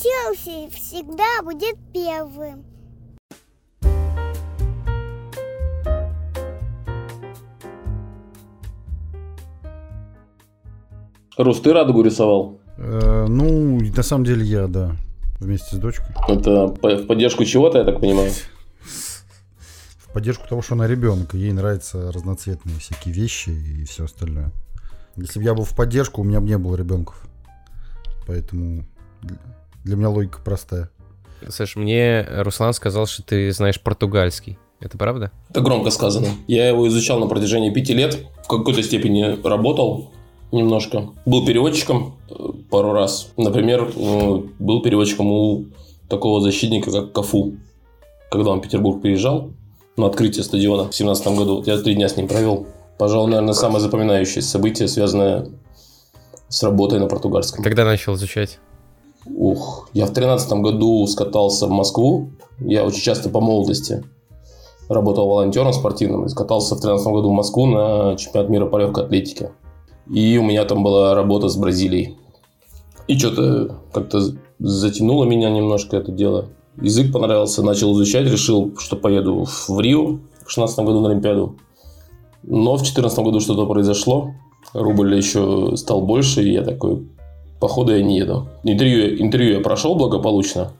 Челси всегда будет первым. Рус, ты радугу рисовал? Э, ну, на самом деле я, да, вместе с дочкой. Это в поддержку чего-то, я так понимаю? В поддержку того, что она ребенок, ей нравятся разноцветные всякие вещи и все остальное. Если бы я был в поддержку, у меня бы не было ребенков. Поэтому для меня логика простая. Саш, мне Руслан сказал, что ты знаешь португальский. Это правда? Это громко сказано. Я его изучал на протяжении пяти лет. В какой-то степени работал немножко. Был переводчиком э, пару раз. Например, э, был переводчиком у такого защитника, как Кафу. Когда он в Петербург приезжал на открытие стадиона в 2017 году, я три дня с ним провел. Пожалуй, наверное, самое запоминающееся событие, связанное с работой на португальском. Когда начал изучать? Ух, я в тринадцатом году скатался в Москву. Я очень часто по молодости работал волонтером спортивным. И скатался в тринадцатом году в Москву на чемпионат мира по легкой атлетике. И у меня там была работа с Бразилией. И что-то как-то затянуло меня немножко это дело. Язык понравился, начал изучать, решил, что поеду в Рио в 16 году на Олимпиаду. Но в 2014 году что-то произошло. Рубль еще стал больше, и я такой, походу я не еду. Интервью, интервью я прошел благополучно.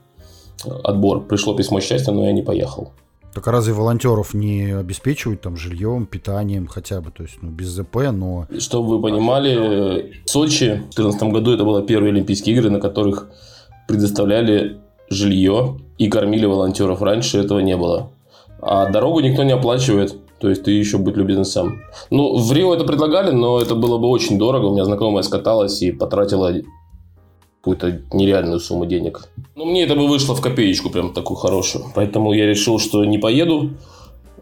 Отбор. Пришло письмо счастья, но я не поехал. Так а разве волонтеров не обеспечивают там жильем, питанием хотя бы, то есть ну, без ЗП, но... Чтобы вы понимали, в Сочи в 2014 году это было первые Олимпийские игры, на которых предоставляли жилье и кормили волонтеров. Раньше этого не было. А дорогу никто не оплачивает. То есть ты еще будь любезен сам. Ну, в Рио это предлагали, но это было бы очень дорого. У меня знакомая скаталась и потратила какую-то нереальную сумму денег. Ну, мне это бы вышло в копеечку, прям такую хорошую. Поэтому я решил, что не поеду,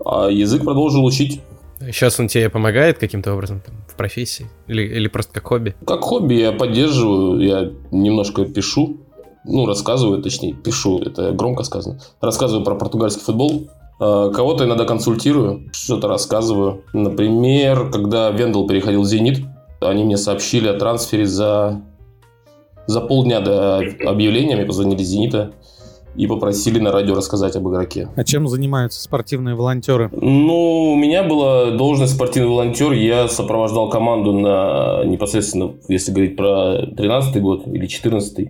а язык продолжил учить. Сейчас он тебе помогает каким-то образом там, в профессии? Или, или просто как хобби? Как хобби я поддерживаю, я немножко пишу, ну, рассказываю, точнее, пишу, это громко сказано. Рассказываю про португальский футбол, Кого-то иногда консультирую, что-то рассказываю. Например, когда Вендел переходил в «Зенит», они мне сообщили о трансфере за за полдня до объявления мне позвонили «Зенита» и попросили на радио рассказать об игроке. А чем занимаются спортивные волонтеры? Ну, у меня была должность спортивный волонтер. Я сопровождал команду на непосредственно, если говорить про 13 год или 14 -й.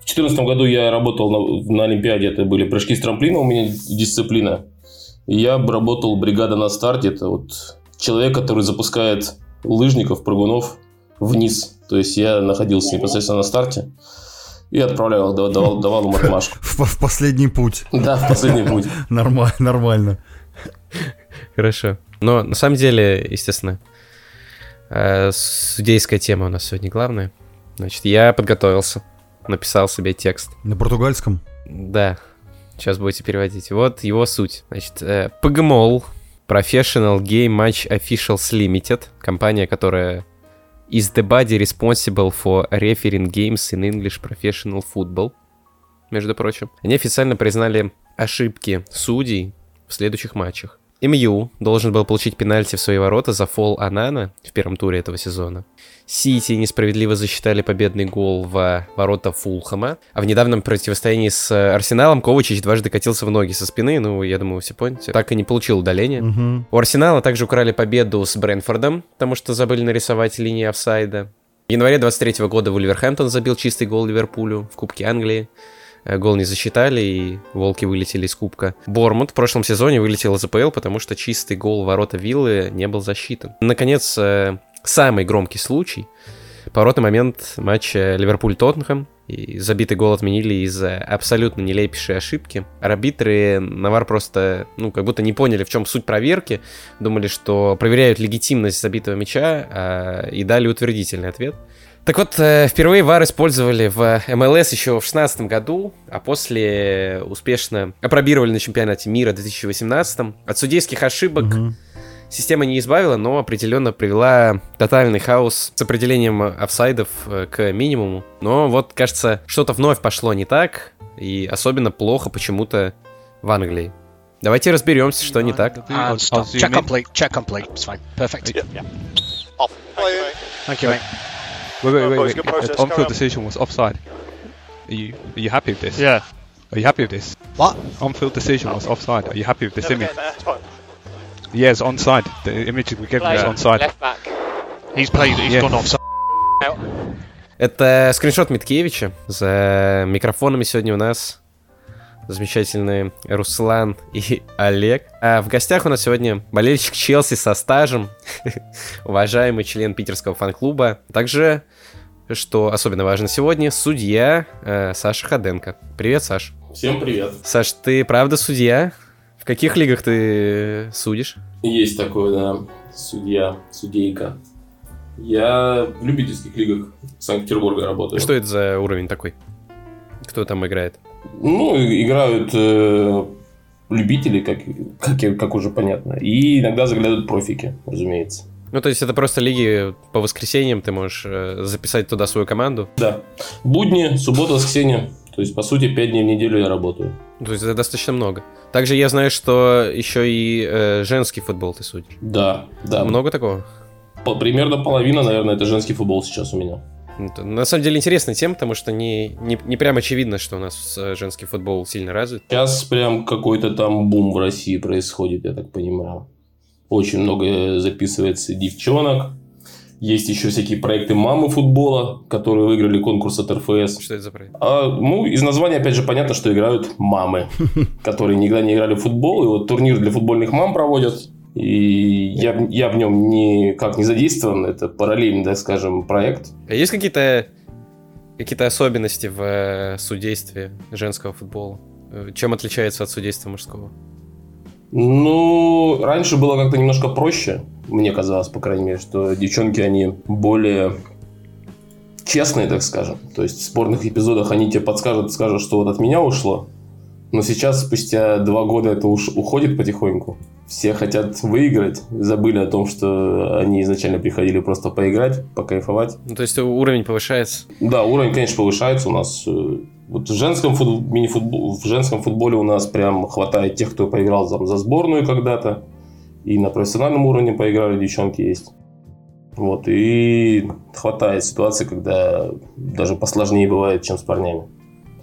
В 2014 году я работал на, на Олимпиаде. Это были прыжки с трамплина, у меня дисциплина. Я работал бригада на старте. Это вот человек, который запускает лыжников, прыгунов вниз. То есть я находился непосредственно на старте и отправлял, давал, давал ему отмашку. В, в последний путь. Да, в последний путь. Нормально, нормально. Хорошо. Но на самом деле, естественно, э, судейская тема у нас сегодня главная. Значит, я подготовился, написал себе текст. На португальском? Да. Сейчас будете переводить. Вот его суть. Значит, э, PGMOL, Professional Game Match Officials Limited, компания, которая is the body responsible for refereeing games in English Professional Football, между прочим. Они официально признали ошибки судей в следующих матчах. МЮ должен был получить пенальти в свои ворота за фол Анана в первом туре этого сезона. Сити несправедливо засчитали победный гол в ворота Фулхэма. А в недавнем противостоянии с Арсеналом Ковачич дважды катился в ноги со спины. Ну, я думаю, все поняли. Так и не получил удаления. Угу. У Арсенала также украли победу с Брэнфордом, потому что забыли нарисовать линии офсайда. В январе 23 года Вульверхэмптон забил чистый гол Ливерпулю в Кубке Англии. Э, гол не засчитали, и волки вылетели из кубка. Бормут в прошлом сезоне вылетел из АПЛ, потому что чистый гол ворота Виллы не был засчитан. Наконец, э, самый громкий случай. Поворотный момент матча Ливерпуль-Тоттенхэм. И забитый гол отменили из-за абсолютно нелепейшей ошибки. Арбитры Навар просто, ну, как будто не поняли, в чем суть проверки. Думали, что проверяют легитимность забитого мяча а, и дали утвердительный ответ. Так вот, э, впервые VAR использовали в МЛС еще в 2016 году, а после успешно опробировали на чемпионате мира в 2018. От судейских ошибок угу. система не избавила, но определенно привела тотальный хаос с определением офсайдов э, к минимуму. Но вот, кажется, что-то вновь пошло не так, и особенно плохо почему-то в Англии. Давайте разберемся, что не так. Check complete, check complete, it's fine, perfect. Yeah. Off. Thank you, mate. Wait, wait, wait, wait. wait. On-field decision was offside. Are you are you happy with this? Yeah. Are you happy with this? What? On-field decision was offside. Are you happy with this image? Yes, onside. The image we given is onside. He's played. He's Yeah. gone offside. Это скриншот Миткевича. За микрофонами сегодня у нас замечательные Руслан и Олег. А в гостях у нас сегодня болельщик Челси со стажем, уважаемый член питерского фан-клуба. Также, что особенно важно сегодня, судья э, Саша Ходенко. Привет, Саш. Всем привет. Саш, ты правда судья? В каких лигах ты судишь? Есть такой, да, судья, судейка. Я в любительских лигах Санкт-Петербурга работаю. Что это за уровень такой? Кто там играет? Ну, играют э, любители, как, как, как уже понятно. И иногда заглядывают профики, разумеется. Ну, то есть это просто лиги по воскресеньям, ты можешь э, записать туда свою команду. Да. Будни, суббота, воскресенье. То есть, по сути, 5 дней в неделю я работаю. То есть это достаточно много. Также я знаю, что еще и э, женский футбол ты судишь. Да, да. Много такого? По- примерно половина, наверное, это женский футбол сейчас у меня. На самом деле интересная тема, потому что не, не, не прям очевидно, что у нас э, женский футбол сильно развит. Сейчас прям какой-то там бум в России происходит, я так понимаю. Очень много записывается девчонок. Есть еще всякие проекты мамы футбола, которые выиграли конкурс от РФС. Что это за проект? А, ну, из названия, опять же, понятно, что играют мамы, которые никогда не играли в футбол. И вот турнир для футбольных мам проводят. И я, я в нем никак не задействован. Это параллельный, так скажем, проект. А есть какие-то какие-то особенности в э, судействе женского футбола? Э, Чем отличается от судейства мужского? Ну, раньше было как-то немножко проще. Мне казалось, по крайней мере, что девчонки, они более честные, так скажем. То есть в спорных эпизодах они тебе подскажут, скажут, что вот от меня ушло. Но сейчас, спустя два года, это уж уходит потихоньку. Все хотят выиграть, забыли о том, что они изначально приходили просто поиграть, покайфовать. Ну, то есть уровень повышается. Да, уровень, конечно, повышается у нас. э, Вот в женском, фут- мини-футбол- в женском футболе у нас прям хватает тех, кто поиграл там, за сборную когда-то. И на профессиональном уровне поиграли девчонки есть. Вот, и хватает ситуаций, когда даже посложнее бывает, чем с парнями.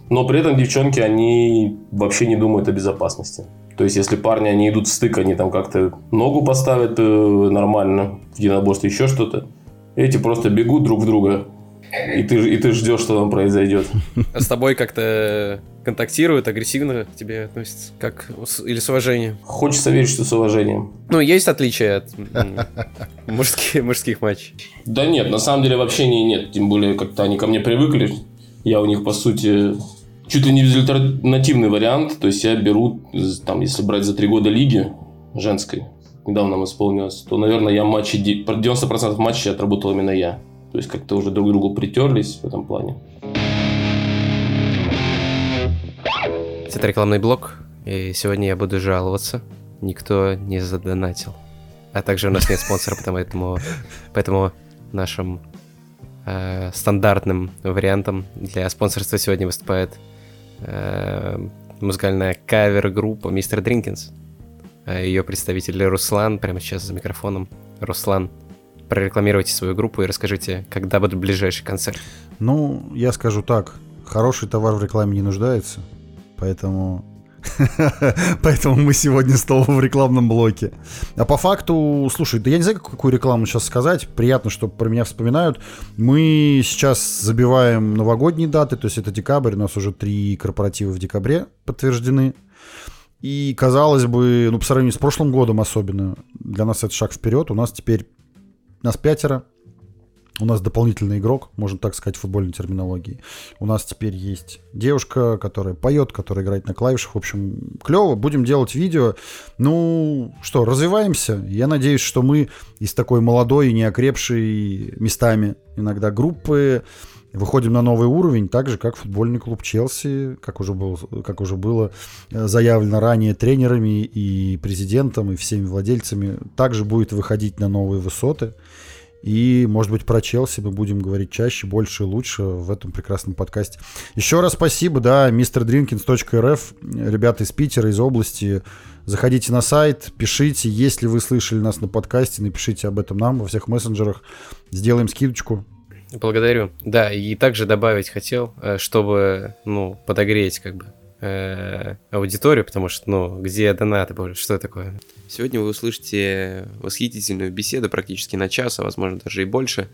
Но при этом девчонки, они вообще не думают о безопасности. То есть, если парни, они идут в стык, они там как-то ногу поставят э, нормально, в единоборстве еще что-то. Эти просто бегут друг в друга. И ты, и ты ждешь, что там произойдет. А с тобой как-то контактируют, агрессивно к тебе относятся? Как или с уважением? Хочется верить, что с уважением. Ну, есть отличия от мужских, мужских матчей. Да нет, на самом деле в общении нет. Тем более, как-то они ко мне привыкли. Я у них, по сути, чуть ли не альтернативный вариант. То есть, я беру, там, если брать за три года лиги женской, недавно нам исполнилось, то, наверное, я матчи, де- 90% матчей отработал именно я. То есть, как-то уже друг к другу притерлись в этом плане. Это рекламный блок, и сегодня я буду жаловаться. Никто не задонатил. А также у нас нет спонсора, поэтому, поэтому нашим э, стандартным вариантом для спонсорства сегодня выступает музыкальная кавер-группа Мистер Дринкинс. Ее представитель Руслан прямо сейчас за микрофоном. Руслан, прорекламируйте свою группу и расскажите, когда будет ближайший концерт. Ну, я скажу так. Хороший товар в рекламе не нуждается. Поэтому... Поэтому мы сегодня снова в рекламном блоке. А по факту, слушай, да я не знаю, какую рекламу сейчас сказать. Приятно, что про меня вспоминают. Мы сейчас забиваем новогодние даты, то есть это декабрь, у нас уже три корпоратива в декабре подтверждены. И, казалось бы, ну, по сравнению с прошлым годом особенно, для нас это шаг вперед. У нас теперь, нас пятеро, у нас дополнительный игрок, можно так сказать, в футбольной терминологии. У нас теперь есть девушка, которая поет, которая играет на клавишах. В общем, клево. Будем делать видео. Ну, что, развиваемся. Я надеюсь, что мы из такой молодой и неокрепшей местами иногда группы выходим на новый уровень, так же, как футбольный клуб Челси, как уже, был, как уже было э, заявлено ранее тренерами и президентом, и всеми владельцами, также будет выходить на новые высоты. И, может быть, про Челси мы будем говорить чаще, больше и лучше в этом прекрасном подкасте. Еще раз спасибо, да, mrdrinkins.rf, ребята из Питера, из области. Заходите на сайт, пишите, если вы слышали нас на подкасте, напишите об этом нам во всех мессенджерах. Сделаем скидочку. Благодарю. Да, и также добавить хотел, э, чтобы, ну, подогреть как бы э, аудиторию, потому что, ну, где донаты, боже, что такое? Сегодня вы услышите восхитительную беседу практически на час, а возможно даже и больше,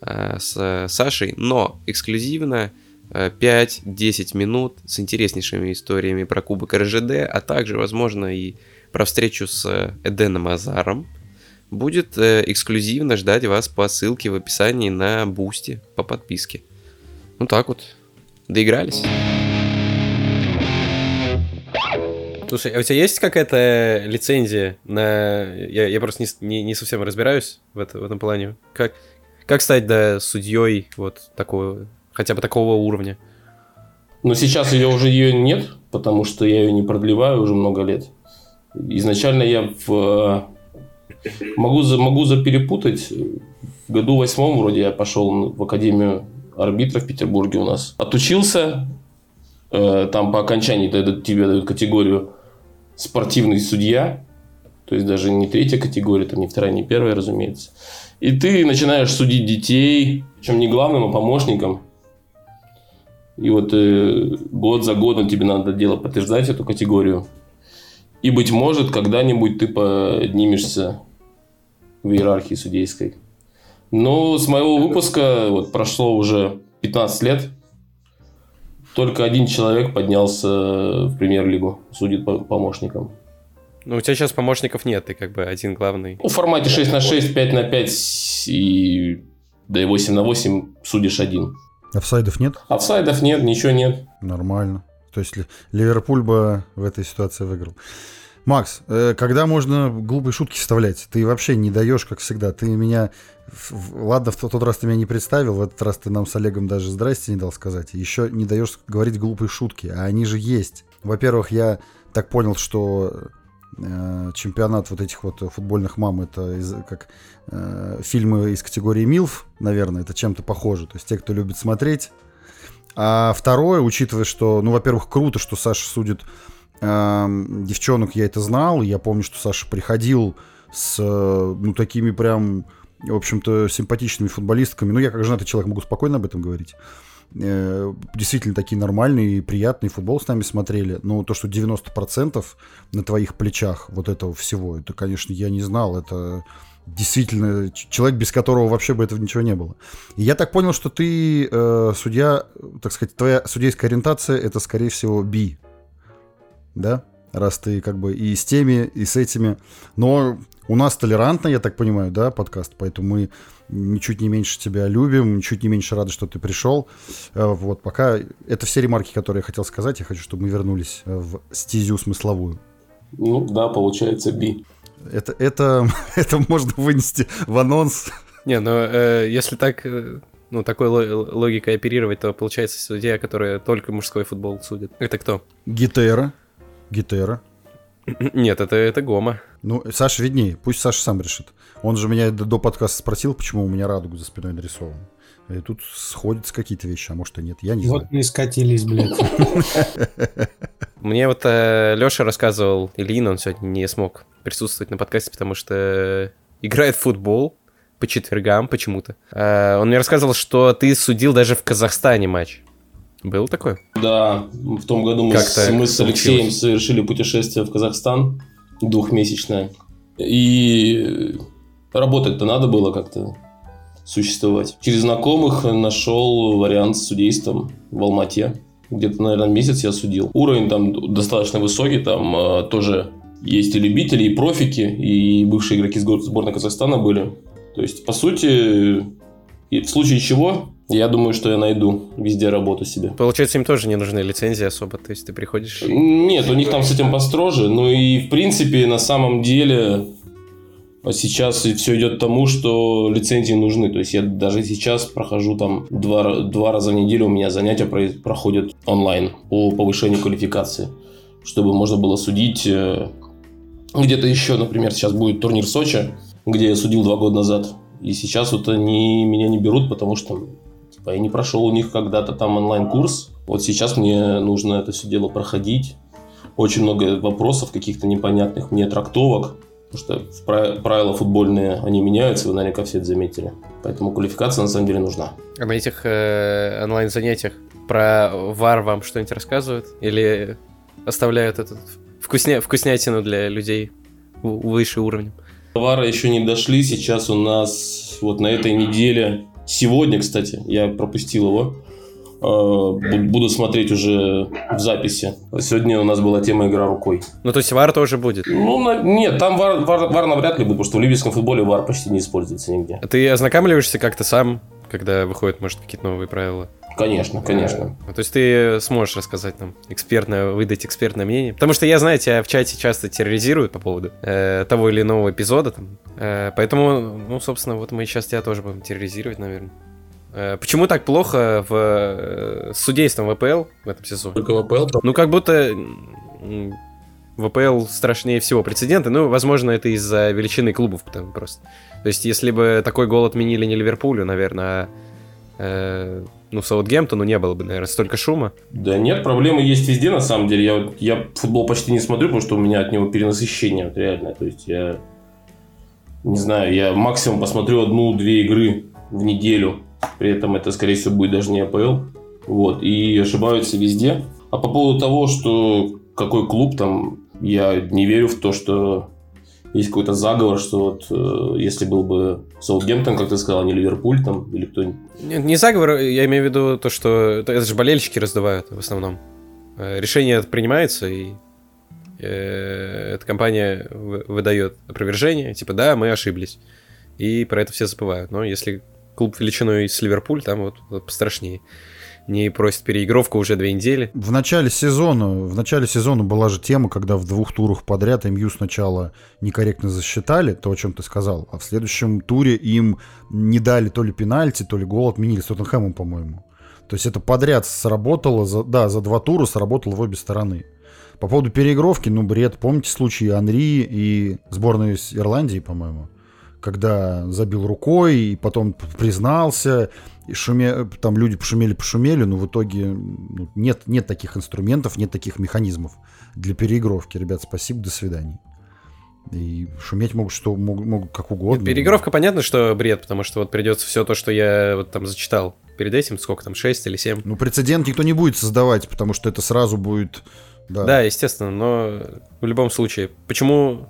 э, с Сашей, но эксклюзивно 5-10 минут с интереснейшими историями про Кубок РЖД, а также, возможно, и про встречу с Эденом Азаром, будет э, эксклюзивно ждать вас по ссылке в описании на Бусти по подписке. Ну так вот, доигрались. Слушай, а у тебя есть какая-то лицензия на... Я, я просто не, не, не совсем разбираюсь в, это, в этом плане. Как, как стать, да, судьей вот такого, хотя бы такого уровня? Но сейчас ее уже ее нет, потому что я ее не продлеваю уже много лет. Изначально я в Могу, могу заперепутать. В году восьмом вроде я пошел в Академию арбитра в Петербурге у нас. Отучился. Э, там по окончании тебе дают категорию спортивный судья. То есть даже не третья категория, там не вторая, не первая, разумеется. И ты начинаешь судить детей, причем не главным, а помощником. И вот э, год за годом тебе надо дело подтверждать эту категорию. И, быть может, когда-нибудь ты поднимешься в иерархии судейской. Но с моего выпуска вот прошло уже 15 лет. Только один человек поднялся в премьер-лигу, судит по помощникам. Ну, у тебя сейчас помощников нет, ты как бы один главный. Ну, в формате 6 на 6, 5 на 5 и да и 8 на 8 судишь один. Офсайдов нет? Офсайдов нет, ничего нет. Нормально. То есть Ливерпуль бы в этой ситуации выиграл. Макс, э, когда можно глупые шутки вставлять? Ты вообще не даешь, как всегда. Ты меня... Ладно, в тот раз ты меня не представил, в этот раз ты нам с Олегом даже здрасте не дал сказать. Еще не даешь говорить глупые шутки, а они же есть. Во-первых, я так понял, что э, чемпионат вот этих вот футбольных мам это из, как э, фильмы из категории МИЛФ, наверное, это чем-то похоже. То есть те, кто любит смотреть. А второе, учитывая, что, ну, во-первых, круто, что Саша судит девчонок я это знал. Я помню, что Саша приходил с ну, такими прям, в общем-то, симпатичными футболистками. Ну, я как женатый человек могу спокойно об этом говорить. Э, действительно такие нормальные и приятные футбол с нами смотрели. Но то, что 90% на твоих плечах вот этого всего, это, конечно, я не знал. Это действительно человек, без которого вообще бы этого ничего не было. И я так понял, что ты э, судья, так сказать, твоя судейская ориентация это, скорее всего, би да, раз ты как бы и с теми, и с этими. Но у нас толерантно, я так понимаю, да, подкаст, поэтому мы ничуть не меньше тебя любим, ничуть не меньше рады, что ты пришел. Э, вот, пока это все ремарки, которые я хотел сказать. Я хочу, чтобы мы вернулись э, в стезю смысловую. Ну, да, получается би. Это, это, это можно вынести в анонс. Не, ну, э, если так, э, ну, такой логикой оперировать, то получается судья, который только мужской футбол судит. Это кто? Гитера. Гитера. Нет, это, это Гома. Ну, Саша виднее, пусть Саша сам решит. Он же меня до, до подкаста спросил, почему у меня радуга за спиной нарисована. И тут сходятся какие-то вещи, а может и нет, я не вот знаю. Вот не скатились, блядь. Мне вот э, Леша рассказывал, Ильин, он сегодня не смог присутствовать на подкасте, потому что играет в футбол по четвергам почему-то. Э, он мне рассказывал, что ты судил даже в Казахстане матч. Был такой? Да, в том году мы, с, мы с Алексеем совершили путешествие в Казахстан двухмесячное. И работать-то надо было как-то существовать. Через знакомых нашел вариант с судейством в Алмате. Где-то, наверное, месяц я судил. Уровень там достаточно высокий, там э, тоже есть и любители, и профики, и бывшие игроки сборной Казахстана были. То есть, по сути, в случае чего я думаю, что я найду везде работу себе. Получается, им тоже не нужны лицензии особо, то есть ты приходишь... Нет, у них там с этим построже, ну и в принципе на самом деле сейчас все идет к тому, что лицензии нужны. То есть я даже сейчас прохожу там два, два раза в неделю у меня занятия проходят онлайн по повышению квалификации, чтобы можно было судить э, где-то еще, например, сейчас будет турнир в Сочи, где я судил два года назад. И сейчас вот они меня не берут, потому что Типа, я не прошел у них когда-то там онлайн-курс. Вот сейчас мне нужно это все дело проходить. Очень много вопросов каких-то непонятных мне трактовок. Потому что правила футбольные, они меняются, вы наверняка все это заметили. Поэтому квалификация на самом деле нужна. А на этих э, онлайн-занятиях про ВАР вам что-нибудь рассказывают? Или оставляют этот вкусня... вкуснятину для людей выше уровня? Вара еще не дошли. Сейчас у нас вот на этой неделе, сегодня, кстати, я пропустил его, э, буду смотреть уже в записи. Сегодня у нас была тема игра рукой. Ну, то есть вар тоже будет? Ну, нет, там вар, вар, вар навряд ли будет, потому что в ливийском футболе вар почти не используется нигде. А ты ознакомливаешься как-то сам, когда выходят, может, какие-то новые правила? Конечно, конечно. А, то есть ты сможешь рассказать нам экспертное, выдать экспертное мнение? Потому что я, знаю, тебя в чате часто терроризируют по поводу э, того или иного эпизода. Там. Э, поэтому, ну, собственно, вот мы сейчас тебя тоже будем терроризировать, наверное. Э, почему так плохо в, э, с судейством ВПЛ в этом сезоне? Только ВПЛ? Ну, как будто ВПЛ страшнее всего прецеденты. Ну, возможно, это из-за величины клубов потому просто. То есть, если бы такой гол отменили не Ливерпулю, наверное, а э, ну, Саутгемптону не было бы, наверное, столько шума. Да нет, проблемы есть везде, на самом деле. Я, я футбол почти не смотрю, потому что у меня от него перенасыщение, вот, реально. То есть, я не знаю, я максимум посмотрю одну-две игры в неделю. При этом это, скорее всего, будет даже не АПЛ. Вот, и ошибаются везде. А по поводу того, что какой клуб там, я не верю в то, что есть какой-то заговор, что вот э, если был бы Саутгемптон, как ты сказал, а не Ливерпуль там или кто-нибудь. Нет, не заговор, я имею в виду то, что это, это же болельщики раздувают в основном. Э, решение принимается, и э, эта компания выдает опровержение, типа, да, мы ошиблись. И про это все забывают. Но если клуб величиной с Ливерпуль, там вот, вот пострашнее не просит переигровку уже две недели. В начале сезона, в начале сезона была же тема, когда в двух турах подряд МЮ сначала некорректно засчитали, то, о чем ты сказал, а в следующем туре им не дали то ли пенальти, то ли гол отменили с Тоттенхэмом, по-моему. То есть это подряд сработало, за, да, за два тура сработало в обе стороны. По поводу переигровки, ну, бред, помните случаи Анри и сборной Ирландии, по-моему? Когда забил рукой и потом признался, и шуме, там люди пошумели, пошумели, но в итоге ну, нет, нет таких инструментов, нет таких механизмов для переигровки. Ребят, спасибо, до свидания. И шуметь могут что могут, могут как угодно. Переигровка, понятно, что бред, потому что вот придется все то, что я вот там зачитал перед этим, сколько там, 6 или 7. Ну, прецедент никто не будет создавать, потому что это сразу будет... Да, да естественно, но в любом случае, почему,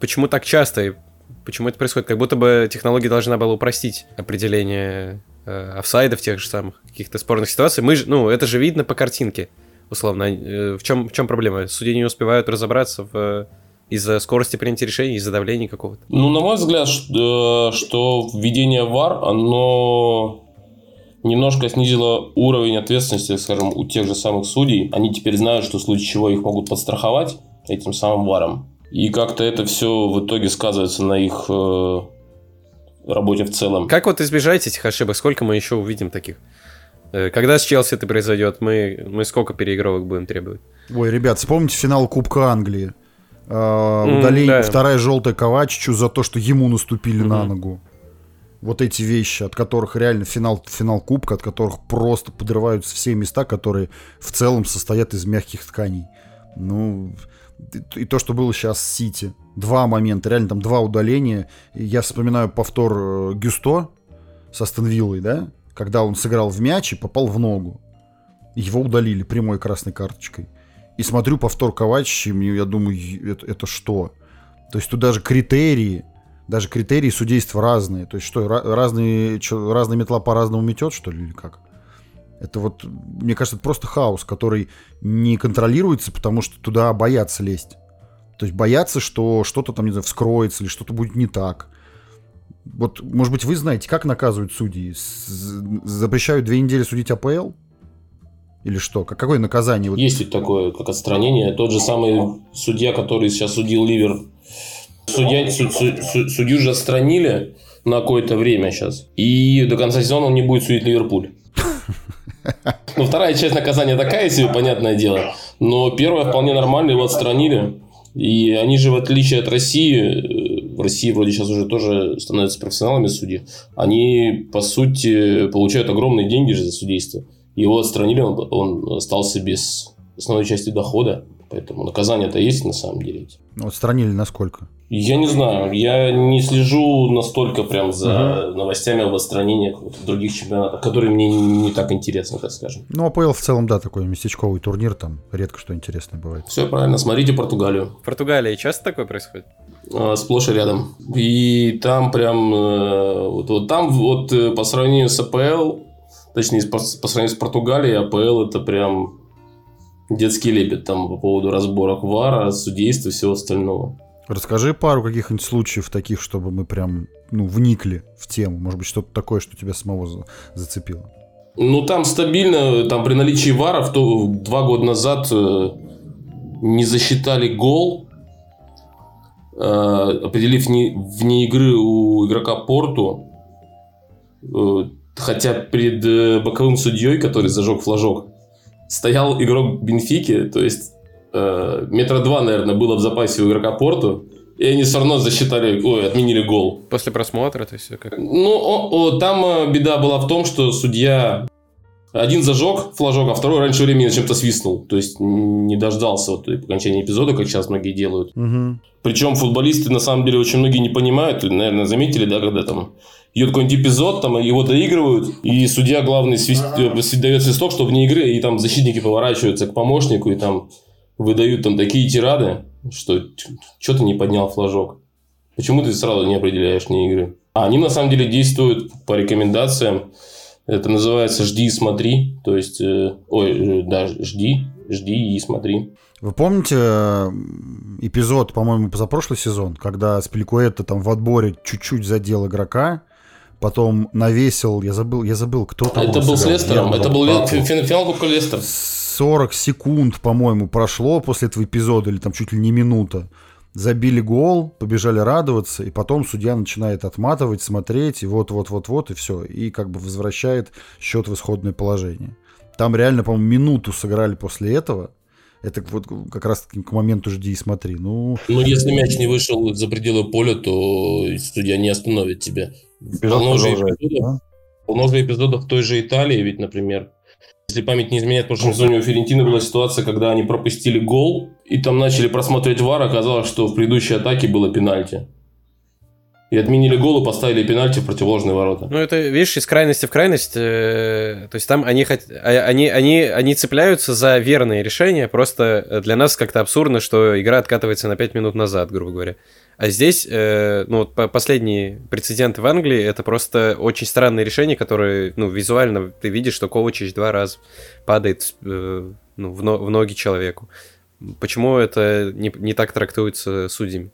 почему так часто Почему это происходит? Как будто бы технология должна была упростить определение э, офсайдов тех же самых, каких-то спорных ситуаций. Мы же, ну, это же видно по картинке, условно. Э, в чем, в чем проблема? Судьи не успевают разобраться в э, из-за скорости принятия решений, из-за давления какого-то? Ну, на мой взгляд, что, что введение ВАР, оно немножко снизило уровень ответственности, скажем, у тех же самых судей. Они теперь знают, что в случае чего их могут подстраховать этим самым ВАРом. И как-то это все в итоге сказывается на их э, работе в целом. Как вот избежать этих ошибок? Сколько мы еще увидим таких? Э, когда с Челси это произойдет, мы, мы сколько переигровок будем требовать? Ой, ребят, вспомните финал Кубка Англии. Э, mm, удаление, да. вторая желтая Ковачичу за то, что ему наступили mm-hmm. на ногу. Вот эти вещи, от которых реально финал, финал Кубка, от которых просто подрываются все места, которые в целом состоят из мягких тканей. Ну, и то, что было сейчас с Сити. Два момента, реально там два удаления. Я вспоминаю повтор э, Гюсто со Стенвиллой, да, когда он сыграл в мяч и попал в ногу. Его удалили прямой красной карточкой. И смотрю повтор Ковачича, и я думаю, это, это что? То есть тут даже критерии, даже критерии судейства разные. То есть что, разные, разные метла по-разному метет, что ли, или как? Это вот, мне кажется, это просто хаос, который не контролируется, потому что туда боятся лезть. То есть боятся, что что-то там, не знаю, вскроется или что-то будет не так. Вот, может быть, вы знаете, как наказывают судьи? Запрещают две недели судить АПЛ? Или что? Какое наказание? Есть ведь такое, как отстранение. Тот же самый судья, который сейчас судил Ливер. Судья, суд, суд, судью же отстранили на какое-то время сейчас. И до конца сезона он не будет судить Ливерпуль. Ну, вторая часть наказания такая себе, понятное дело. Но первая вполне нормально, его отстранили. И они же, в отличие от России, э, в России вроде сейчас уже тоже становятся профессионалами судьи, они, по сути, получают огромные деньги же за судейство. Его отстранили, он, он остался без основной части дохода. Поэтому наказание-то есть на самом деле. Ну, Отстранили насколько? Я не знаю, я не слежу настолько прям за новостями об в других чемпионатах, которые мне не так интересны, так скажем. Ну, АПЛ в целом, да, такой местечковый турнир, там редко что интересное бывает. Все правильно, смотрите Португалию. В Португалии часто такое происходит? А, сплошь и рядом. И там прям, э, вот, вот там вот э, по сравнению с АПЛ, точнее по, по сравнению с Португалией, АПЛ это прям детский лепет там по поводу разборок ВАРа, судейства и всего остального. Расскажи пару каких-нибудь случаев таких, чтобы мы прям, ну, вникли в тему. Может быть, что-то такое, что тебя самого за- зацепило. Ну, там стабильно, там при наличии варов, то два года назад э, не засчитали гол, э, определив не, вне игры у игрока Порту, Э, хотя перед э, боковым судьей, который зажег флажок, стоял игрок Бенфики, то есть э, метра два, наверное, было в запасе у игрока Порту, и они все равно засчитали, ой, отменили гол. После просмотра, то есть как... Ну, о- о, там э, беда была в том, что судья один зажег флажок, а второй раньше времени зачем-то свистнул. То есть не дождался вот окончания эпизода, как сейчас многие делают. Угу. Причем футболисты, на самом деле, очень многие не понимают. Наверное, заметили, да, когда там идет какой-нибудь эпизод, там его доигрывают, и судья главный свист, э, сви- дает свисток, что вне игры, и там защитники поворачиваются к помощнику, и там выдают там такие тирады, что что ты не поднял флажок? Почему ты сразу не определяешь вне игры? А они на самом деле действуют по рекомендациям. Это называется «жди и смотри». То есть, э, ой, э, да, жди, жди и смотри. Вы помните э, эпизод, по-моему, за прошлый сезон, когда Спиликуэта там в отборе чуть-чуть задел игрока, потом навесил, я забыл, я забыл, кто там. это был с. Лестером, это был финал Кубка Лестер. 40 секунд, по-моему, прошло после этого эпизода, или там чуть ли не минута. Забили гол, побежали радоваться, и потом судья начинает отматывать, смотреть, и вот-вот-вот-вот, и все. И как бы возвращает счет в исходное положение. Там реально, по-моему, минуту сыграли после этого. Это вот как раз таки к моменту жди и смотри. Ну, Ну, если мяч не вышел за пределы поля, то судья не остановит тебя. эпизод Полно же эпизодов, да? полно же эпизодов в той же Италии, ведь, например, если память не изменяет, в прошлом сезоне у Ферентины была ситуация, когда они пропустили гол, и там начали просматривать вар, оказалось, что в предыдущей атаке было пенальти. И отменили гол и поставили пенальти в противоположные ворота. Ну, это, видишь, из крайности в крайность, э, то есть там они, а- они, они, они цепляются за верные решения, просто для нас как-то абсурдно, что игра откатывается на 5 минут назад, грубо говоря. А здесь, э, ну, вот по- последние прецеденты в Англии, это просто очень странные решения, которые, ну, визуально ты видишь, что Ковачич два раза падает э, ну, в, но- в ноги человеку. Почему это не, не так трактуется судьями?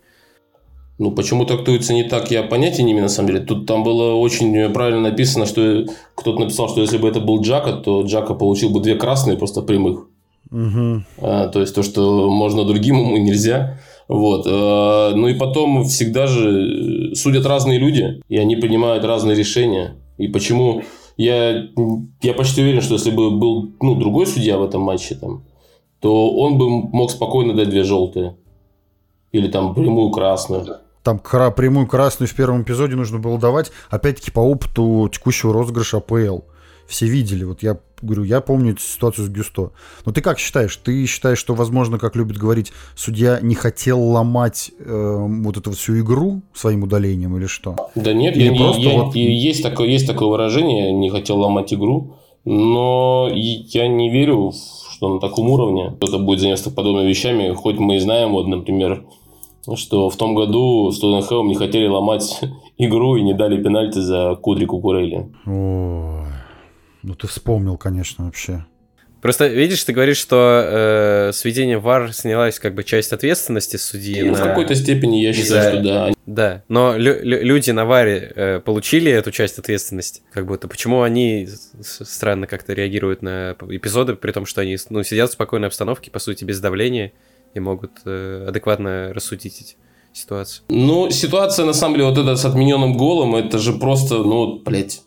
Ну, почему трактуется не так, я понятия не имею, на самом деле. Тут там было очень правильно написано, что кто-то написал, что если бы это был Джака, то Джака получил бы две красные, просто прямых. Мгм. А, то есть то, что можно другим, ему нельзя. Вот. а, Ну и потом всегда же э, судят разные люди, и они принимают разные решения. И почему я, я почти уверен, что если бы был ну, другой судья в этом матче, там, то он бы мог спокойно дать две желтые. Или там прямую красную. Там прямую красную в первом эпизоде нужно было давать, опять-таки по опыту текущего розыгрыша АПЛ. Все видели. Вот я говорю, я помню эту ситуацию с Гюсто. Но ты как считаешь? Ты считаешь, что, возможно, как любит говорить, судья не хотел ломать э, вот эту всю игру своим удалением или что? Да нет, Или я, просто я- вот- есть, такое, есть такое выражение, не хотел ломать игру, но я не верю, что на таком уровне кто-то будет заниматься подобными вещами, хоть мы и знаем, вот, например, что в том году с Тоттенхэмом не хотели ломать игру и не дали пенальти за Кудри Кукурели. Ой, ну ты вспомнил, конечно, вообще. Просто видишь, ты говоришь, что э, с введением ВАР снялась как бы часть ответственности судьи. Ну, на- В какой-то степени я считаю, из-за- что да. Да, но лю- лю- люди на ВАРе э, получили эту часть ответственности, как будто. Почему они странно как-то реагируют на эпизоды, при том, что они ну, сидят в спокойной обстановке, по сути, без давления, и могут э, адекватно рассудить эти ситуации. Ну, ситуация, на самом деле, вот эта с отмененным голом, это же просто, ну, блядь.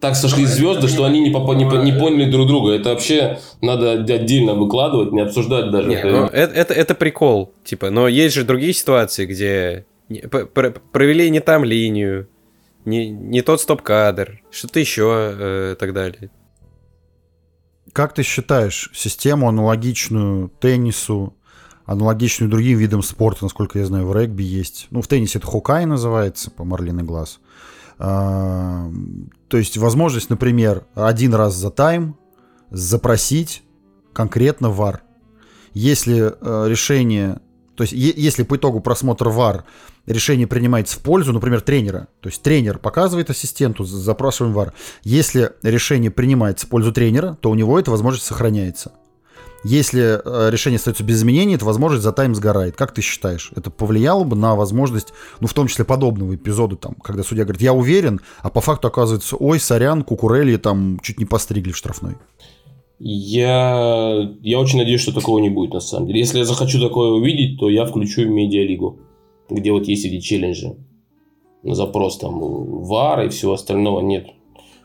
Так сошли звезды, что они не, попа- не, по- не поняли друг друга. Это вообще надо отдельно выкладывать, не обсуждать даже. Не, Это- ну, это, это, это прикол, типа, но есть же другие ситуации, где провели не там линию, не, не тот стоп-кадр, что-то еще э, и так далее. Как ты считаешь, систему аналогичную теннису, аналогичную другим видам спорта, насколько я знаю, в регби есть. Ну, в теннисе это хоккай называется, по Марлиный глаз. А, то есть возможность, например, один раз за тайм запросить конкретно ВАР. Если э, решение, то есть если по итогу просмотра ВАР решение принимается в пользу, например, тренера, то есть тренер показывает ассистенту, запрашиваем ВАР. Если решение принимается в пользу тренера, то у него эта возможность сохраняется. Если э, решение остается без изменений, то возможность за тайм сгорает. Как ты считаешь, это повлияло бы на возможность, ну, в том числе подобного эпизода, там, когда судья говорит, я уверен, а по факту оказывается, ой, сорян, Кукурели там чуть не постригли в штрафной. Я, я очень надеюсь, что такого не будет, на самом деле. Если я захочу такое увидеть, то я включу медиалигу, где вот есть эти челленджи. Запрос там вар и всего остального нет.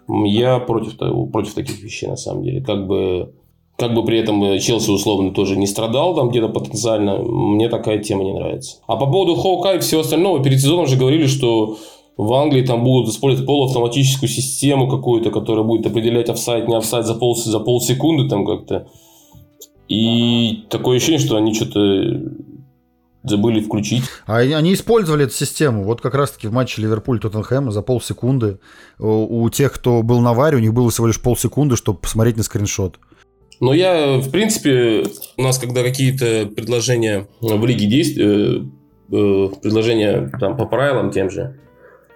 Я против, против таких вещей, на самом деле. Как бы как бы при этом э, Челси условно тоже не страдал там где-то потенциально, мне такая тема не нравится. А по поводу Хоука и всего остального, перед сезоном же говорили, что в Англии там будут использовать полуавтоматическую систему какую-то, которая будет определять офсайд, не офсайд за, пол, за полсекунды там как-то. И такое ощущение, что они что-то забыли включить. А они использовали эту систему. Вот как раз-таки в матче Ливерпуль-Тоттенхэм за полсекунды. У, у тех, кто был на варе, у них было всего лишь полсекунды, чтобы посмотреть на скриншот. Но я, в принципе, у нас, когда какие-то предложения в лиге действуют, э, э, предложения там, по правилам тем же,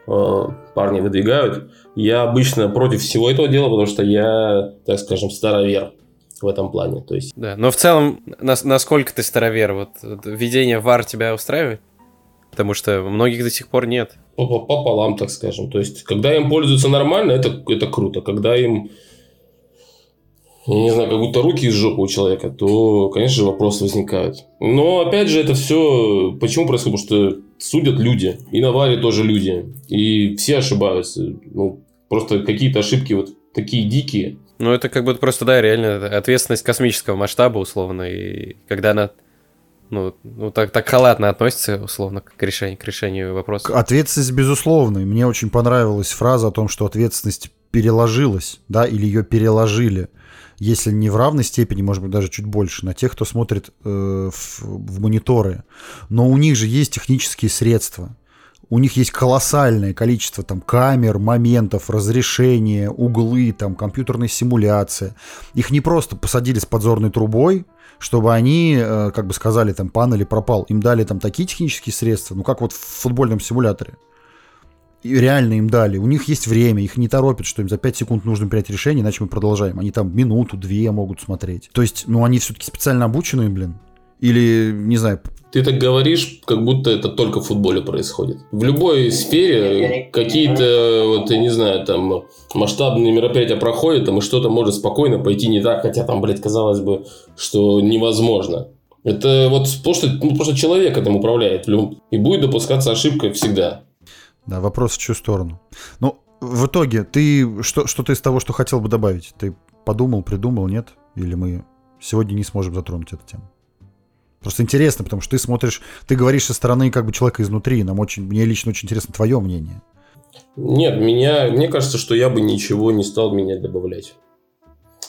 э, парни выдвигают, я обычно против всего этого дела, потому что я, так скажем, старовер в этом плане. То есть... Да, но в целом, нас, насколько ты старовер? Вот, введение VAR тебя устраивает? Потому что многих до сих пор нет. Пополам, так скажем. То есть, когда им пользуются нормально, это, это круто. Когда им я не знаю, как будто руки из жопы у человека, то, конечно же, вопросы возникают. Но, опять же, это все почему происходит? Потому что судят люди. И на варе тоже люди. И все ошибаются. Ну, просто какие-то ошибки вот такие дикие. Ну, это как будто просто, да, реально ответственность космического масштаба, условно. И когда она ну, ну так, так халатно относится, условно, к решению, к решению вопроса. Ответственность, безусловно. Мне очень понравилась фраза о том, что ответственность переложилась, да, или ее переложили если не в равной степени, может быть, даже чуть больше, на тех, кто смотрит э, в, в мониторы. Но у них же есть технические средства. У них есть колоссальное количество там камер, моментов, разрешения, углы, там компьютерная симуляция. Их не просто посадили с подзорной трубой, чтобы они, э, как бы сказали, там панели пропал. Им дали там такие технические средства, ну как вот в футбольном симуляторе реально им дали. У них есть время, их не торопят, что им за 5 секунд нужно принять решение, иначе мы продолжаем. Они там минуту, две могут смотреть. То есть, ну, они все-таки специально обученные, блин. Или, не знаю... Ты так говоришь, как будто это только в футболе происходит. В любой сфере какие-то, вот, я не знаю, там, масштабные мероприятия проходят, там, и что-то может спокойно пойти не так, хотя там, блядь, казалось бы, что невозможно. Это вот просто, ну, просто человек этим управляет. И будет допускаться ошибка всегда. Да, вопрос в чью сторону. Ну, в итоге, ты что, что-то из того, что хотел бы добавить? Ты подумал, придумал, нет? Или мы сегодня не сможем затронуть эту тему? Просто интересно, потому что ты смотришь, ты говоришь со стороны как бы человека изнутри. Нам очень, мне лично очень интересно твое мнение. Нет, меня, мне кажется, что я бы ничего не стал менять, добавлять.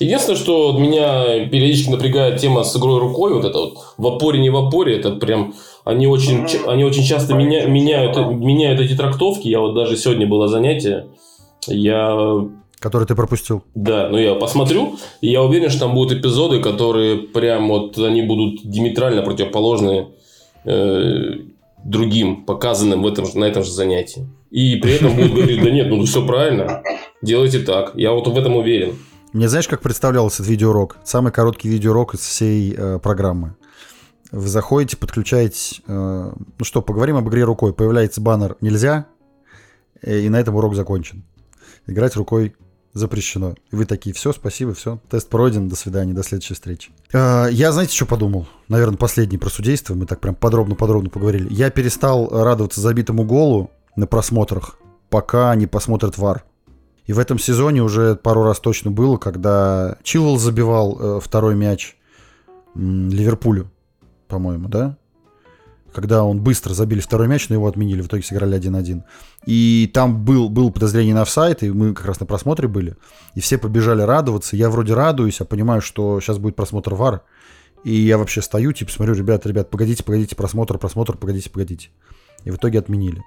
Единственное, что меня периодически напрягает тема с игрой рукой, вот это вот в опоре, не в опоре, это прям, они очень, они очень часто меня, меняют, меняют эти трактовки. Я вот даже сегодня было занятие, я Который ты пропустил. Да, ну я посмотрю, и я уверен, что там будут эпизоды, которые прям вот, они будут диаметрально противоположны э, другим, показанным в этом, на этом же занятии. И при этом будут говорить, да нет, ну все правильно, делайте так. Я вот в этом уверен. Мне знаешь, как представлялся этот видеоурок? Самый короткий видеоурок из всей э, программы. Вы заходите, подключаете... Э, ну что, поговорим об игре рукой. Появляется баннер «Нельзя», э, и на этом урок закончен. Играть рукой запрещено. И вы такие, все, спасибо, все, тест пройден, до свидания, до следующей встречи. Э, я, знаете, что подумал? Наверное, последний про судейство, мы так прям подробно-подробно поговорили. Я перестал радоваться забитому голу на просмотрах, пока не посмотрят ВАР. И в этом сезоне уже пару раз точно было, когда Чилвелл забивал э, второй мяч м, Ливерпулю, по-моему, да? Когда он быстро забили второй мяч, но его отменили, в итоге сыграли 1-1. И там был, был подозрение на офсайт, и мы как раз на просмотре были. И все побежали радоваться. Я вроде радуюсь, а понимаю, что сейчас будет просмотр ВАР. И я вообще стою, типа, смотрю, ребят, ребят, погодите, погодите, просмотр, просмотр, погодите, погодите. И в итоге отменили.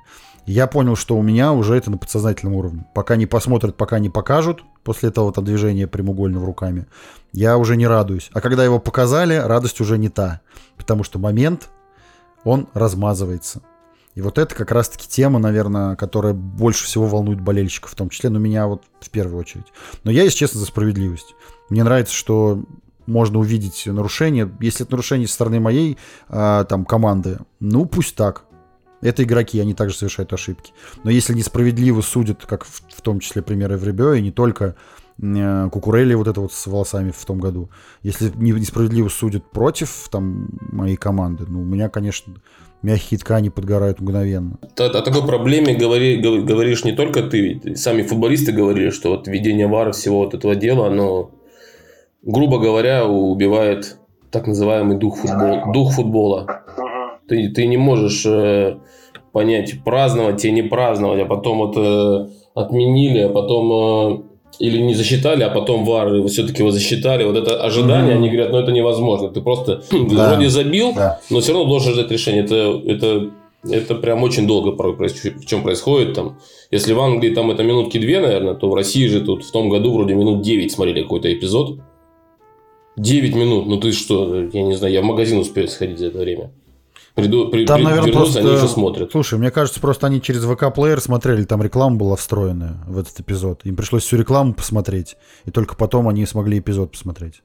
Я понял, что у меня уже это на подсознательном уровне. Пока не посмотрят, пока не покажут, после этого там движения прямоугольного руками, я уже не радуюсь. А когда его показали, радость уже не та. Потому что момент, он размазывается. И вот это как раз-таки тема, наверное, которая больше всего волнует болельщиков, в том числе, но меня вот в первую очередь. Но я, если честно, за справедливость. Мне нравится, что можно увидеть нарушение. Если это нарушение со стороны моей а, там команды, ну пусть так. Это игроки, они также совершают ошибки. Но если несправедливо судят, как в, в том числе примеры в Ребё, и не только э, Кукурелли вот это вот с волосами в том году, если несправедливо судят против там моей команды, ну у меня, конечно, мягкие ткани подгорают мгновенно. О, о такой проблеме говори, говоришь не только ты, сами футболисты говорили, что вот введение вара всего вот этого дела, оно грубо говоря, убивает так называемый дух футбола. Дух футбола. Ты, ты не можешь э, понять, праздновать тебе не праздновать, а потом вот э, отменили, а потом э, или не засчитали, а потом вар все-таки его засчитали. Вот это ожидание, mm-hmm. они говорят, ну это невозможно. Ты просто да. вроде забил, да. но все равно должен ждать решение. Это, это, это прям очень долго в чем происходит. Там. Если в Англии там это минутки две, наверное, то в России же тут в том году вроде минут 9 смотрели какой-то эпизод. 9 минут, ну ты что, я не знаю, я в магазин успею сходить за это время. Приду, при, там, при, наверное, вернусь, просто... они еще смотрят. Слушай, мне кажется, просто они через ВК-плеер смотрели, там реклама была встроенная в этот эпизод. Им пришлось всю рекламу посмотреть, и только потом они смогли эпизод посмотреть.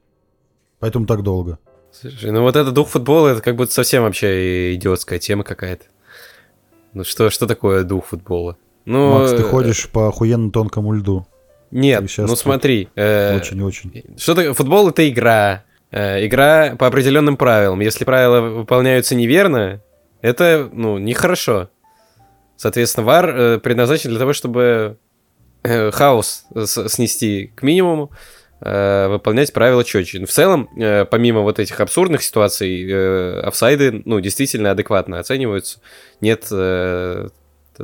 Поэтому так долго. Слушай, ну вот этот дух футбола, это как будто совсем вообще идиотская тема какая-то. Ну что, что такое дух футбола? Ну, Макс, ты ходишь по охуенно тонкому льду. Нет, ну смотри. Очень-очень. Э, что такое? Футбол это игра. Э, игра по определенным правилам. Если правила выполняются неверно, это, ну, нехорошо. Соответственно, вар э, предназначен для того, чтобы э, хаос снести к минимуму, выполнять правила четче. В целом, помимо вот этих абсурдных ситуаций, офсайды, ну, действительно адекватно оцениваются. Нет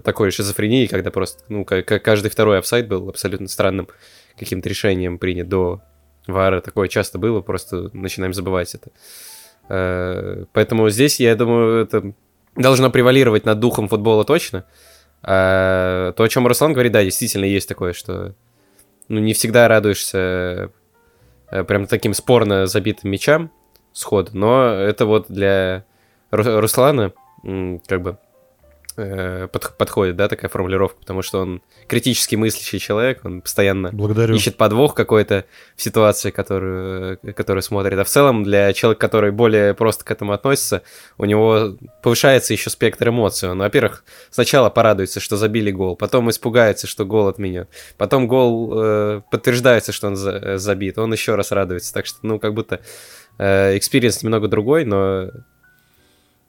такой шизофрении, когда просто, ну, каждый второй офсайд был абсолютно странным каким-то решением принят до Вара. Такое часто было, просто начинаем забывать это. Э, поэтому здесь, я думаю, это должно превалировать над духом футбола точно. А то, о чем Руслан говорит, да, действительно есть такое, что ну, не всегда радуешься э, прям таким спорно забитым мячам сход, но это вот для Руслана как бы под, подходит, да, такая формулировка, потому что он критически мыслящий человек, он постоянно Благодарю. ищет подвох какой-то в ситуации, которую, которую смотрит. А в целом для человека, который более просто к этому относится, у него повышается еще спектр эмоций. Он, во-первых, сначала порадуется, что забили гол, потом испугается, что гол отменен, потом гол э, подтверждается, что он за, забит, он еще раз радуется. Так что, ну, как будто experience э, немного другой, но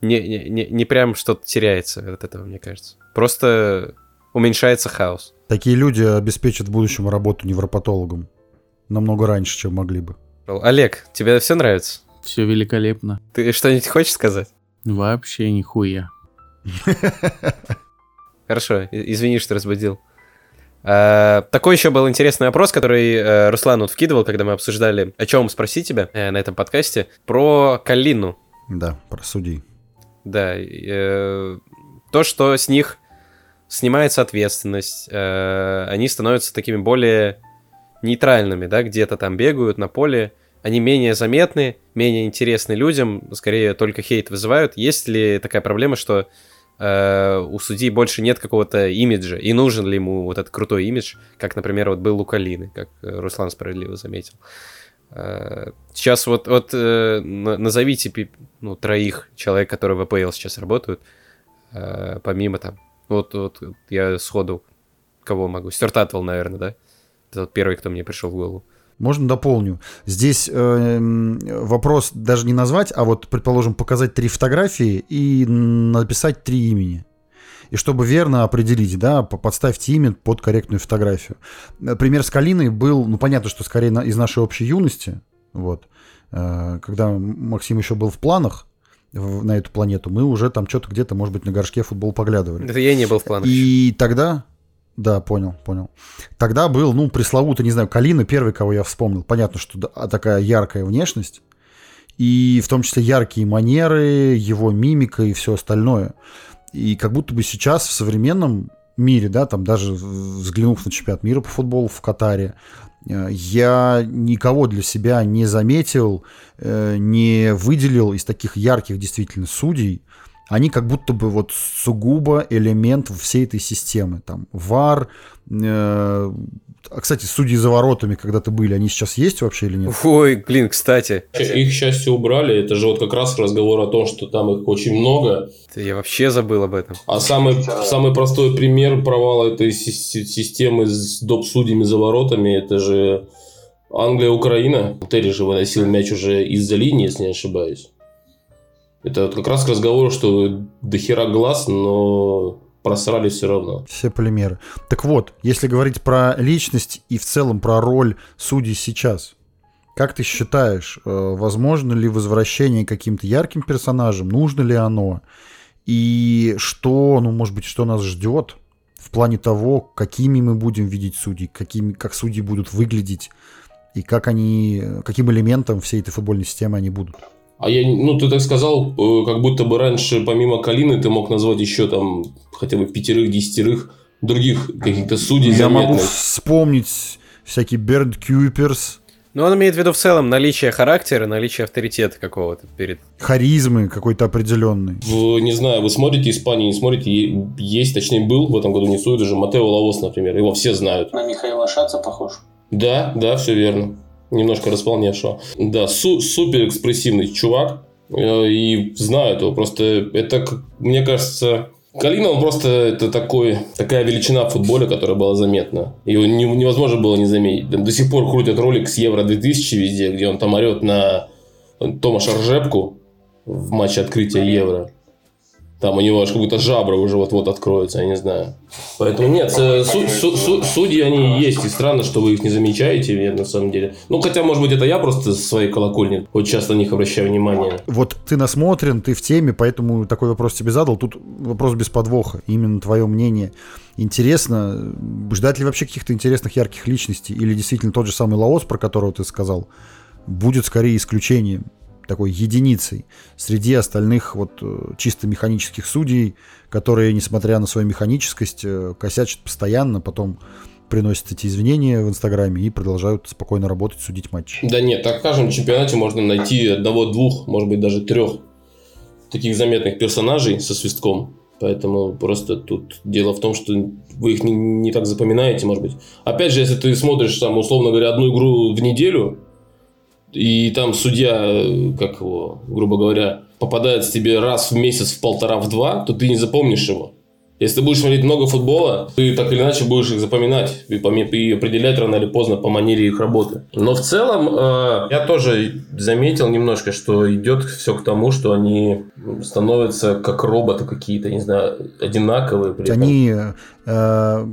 не, не, не прям что-то теряется от этого, мне кажется. Просто уменьшается хаос. Такие люди обеспечат в будущем работу невропатологам. Намного раньше, чем могли бы. Олег, тебе все нравится? Все великолепно. Ты что-нибудь хочешь сказать? Вообще нихуя. Хорошо, извини, что разбудил. А, такой еще был интересный вопрос, который а, Руслан вот вкидывал, когда мы обсуждали, о чем спросить тебя а, на этом подкасте, про Калину. Да, про судей. Да, э, то, что с них снимается ответственность, э, они становятся такими более нейтральными, да, где-то там бегают на поле, они менее заметны, менее интересны людям, скорее только хейт вызывают. Есть ли такая проблема, что э, у судьи больше нет какого-то имиджа, и нужен ли ему вот этот крутой имидж, как, например, вот был у Калины, как Руслан справедливо заметил. Э, сейчас вот, вот э, назовите ну, троих человек, которые в АПЛ сейчас работают, э, помимо там, вот, вот я сходу кого могу? Стюарт наверное, да? Это первый, кто мне пришел в голову. Можно дополню. Здесь э, вопрос даже не назвать, а вот, предположим, показать три фотографии и написать три имени. И чтобы верно определить, да, подставьте имя под корректную фотографию. Пример с Калиной был, ну, понятно, что скорее из нашей общей юности, вот, э, когда Максим еще был в планах, на эту планету, мы уже там что-то где-то, может быть, на горшке футбол поглядывали. Это я не был в планах. И тогда, да, понял, понял. Тогда был, ну, пресловутый, не знаю, Калина первый, кого я вспомнил. Понятно, что такая яркая внешность. И в том числе яркие манеры, его мимика и все остальное. И как будто бы сейчас в современном мире, да, там даже взглянув на чемпионат мира по футболу в Катаре, э, я никого для себя не заметил, э, не выделил из таких ярких действительно судей. Они как будто бы вот сугубо элемент всей этой системы. Там ВАР, э, а, кстати, судьи за воротами когда-то были, они сейчас есть вообще или нет? Ой, блин, кстати. Их, к счастью, убрали. Это же вот как раз разговор о том, что там их очень много. Я вообще забыл об этом. А самый, самый простой пример провала этой системы с доп-судьями за воротами, это же Англия-Украина. Терри же выносил мяч уже из-за линии, если не ошибаюсь. Это вот как раз к разговору, что дохера глаз, но просрали все равно. Все полимеры. Так вот, если говорить про личность и в целом про роль судей сейчас, как ты считаешь, э, возможно ли возвращение каким-то ярким персонажам, нужно ли оно? И что, ну, может быть, что нас ждет в плане того, какими мы будем видеть судей, какими, как судьи будут выглядеть, и как они, каким элементом всей этой футбольной системы они будут? А я, ну, ты так сказал, э, как будто бы раньше, помимо Калины, ты мог назвать еще там хотя бы пятерых, десятерых других каких-то судей Я заметных. могу вспомнить всякие Берд Кьюперс. Ну, он имеет в виду в целом наличие характера, наличие авторитета какого-то перед... Харизмы какой-то определенный. В, не знаю, вы смотрите Испанию, не смотрите, есть, точнее, был в этом году не сует уже Матео Лавос, например, его все знают. На Михаила Шаца похож. Да, да, все верно немножко располневшего. Да, су- супер экспрессивный чувак. Э, и знаю этого. Просто это, мне кажется, Калина, он просто это такой, такая величина в футболе, которая была заметна. Его невозможно было не заметить. До сих пор крутят ролик с Евро 2000 везде, где он там орет на Томаша Ржепку в матче открытия Евро. Там у него аж как будто жабра уже вот-вот откроются, я не знаю. Поэтому нет, э, су- су- су- судьи они есть, и странно, что вы их не замечаете, нет, на самом деле. Ну, хотя, может быть, это я просто со своей колокольни очень часто на них обращаю внимание. Вот ты насмотрен, ты в теме, поэтому такой вопрос тебе задал. Тут вопрос без подвоха, именно твое мнение. Интересно, ждать ли вообще каких-то интересных ярких личностей, или действительно тот же самый Лаос, про которого ты сказал, будет скорее исключением? Такой единицей среди остальных вот э, чисто механических судей, которые, несмотря на свою механическость, э, косячат постоянно, потом приносят эти извинения в Инстаграме и продолжают спокойно работать, судить матч. Да нет, так в каждом чемпионате можно найти одного-двух, может быть, даже трех таких заметных персонажей со свистком. Поэтому просто тут дело в том, что вы их не, не так запоминаете, может быть. Опять же, если ты смотришь, там, условно говоря, одну игру в неделю, и там судья, как его, грубо говоря, попадает тебе раз в месяц, в полтора, в два, то ты не запомнишь его. Если ты будешь смотреть много футбола, ты так или иначе будешь их запоминать и, и определять рано или поздно по манере их работы. Но в целом э, я тоже заметил немножко, что идет все к тому, что они становятся как роботы какие-то, не знаю, одинаковые. Они э,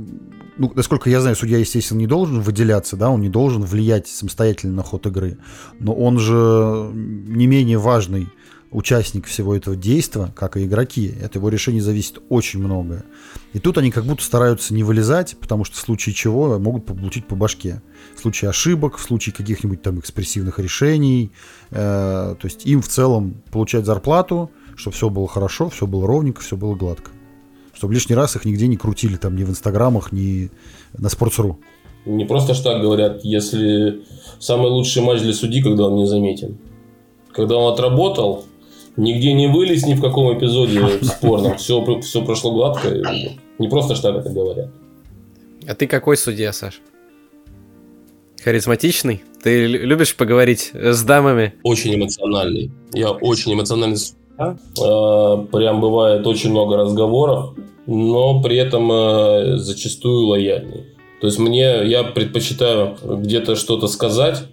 ну, насколько я знаю, судья, естественно, не должен выделяться, да, он не должен влиять самостоятельно на ход игры, но он же не менее важный участник всего этого действия, как и игроки. От его решения зависит очень многое. И тут они как будто стараются не вылезать, потому что в случае чего могут получить по башке. В случае ошибок, в случае каких-нибудь там экспрессивных решений. Э, то есть им в целом получать зарплату, чтобы все было хорошо, все было ровненько, все было гладко чтобы лишний раз их нигде не крутили, там, ни в инстаграмах, ни на Sports.ru. Не просто ж так говорят, если самый лучший матч для судьи, когда он не заметен. Когда он отработал, нигде не вылез ни в каком эпизоде спорном, все, все прошло гладко. Не просто ж так это говорят. А ты какой судья, Саш? Харизматичный? Ты любишь поговорить с дамами? Очень эмоциональный. Я очень эмоциональный Э, прям бывает очень много разговоров, но при этом э, зачастую лояльный. То есть мне, я предпочитаю где-то что-то сказать,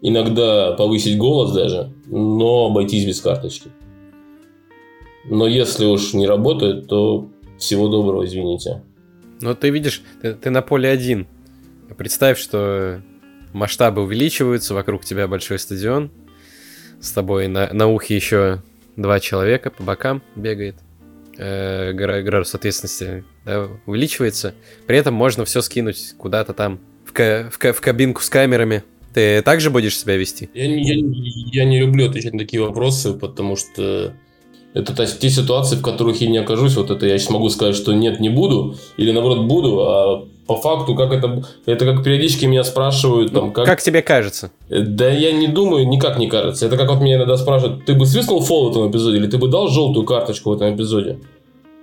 иногда повысить голос даже, но обойтись без карточки. Но если уж не работает, то всего доброго, извините. Но ты видишь, ты, ты на поле один. Представь, что масштабы увеличиваются, вокруг тебя большой стадион, с тобой на, на ухе еще два человека по бокам бегает, э, градус ответственности да, увеличивается. При этом можно все скинуть куда-то там в, ка- в, ка- в кабинку с камерами Ты также будешь себя вести? Я, я, я не люблю отвечать на такие вопросы, потому что это та- те ситуации, в которых я не окажусь. Вот это я сейчас могу сказать, что нет, не буду, или наоборот буду, а по факту, как это... Это как периодически меня спрашивают, там, как... Как тебе кажется? Э, Да я не думаю, никак не кажется. Это как вот меня иногда спрашивают, ты бы свистнул фол в этом эпизоде, или ты бы дал желтую карточку в этом эпизоде?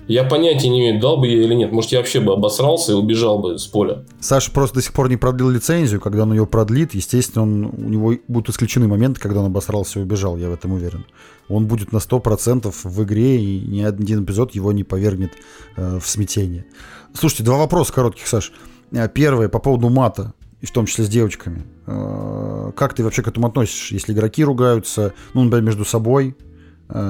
Я понятия не имею, дал бы я или нет. Может, я вообще бы обосрался и убежал бы с поля. Саша просто до сих пор не продлил лицензию. Когда он ее продлит, естественно, он, у него будут исключены моменты, когда он обосрался и убежал, я в этом уверен. Он будет на 100% в игре, и ни один эпизод его не повергнет э, в смятение. Слушайте, два вопроса коротких, Саш. Э, Первый по поводу мата, и в том числе с девочками. Э, Как ты вообще к этому относишься, если игроки ругаются, ну, например, между собой,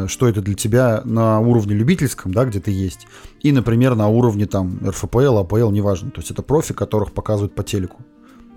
что это для тебя на уровне любительском, да, где ты есть, и, например, на уровне там РФПЛ, АПЛ, неважно. То есть это профи, которых показывают по телеку.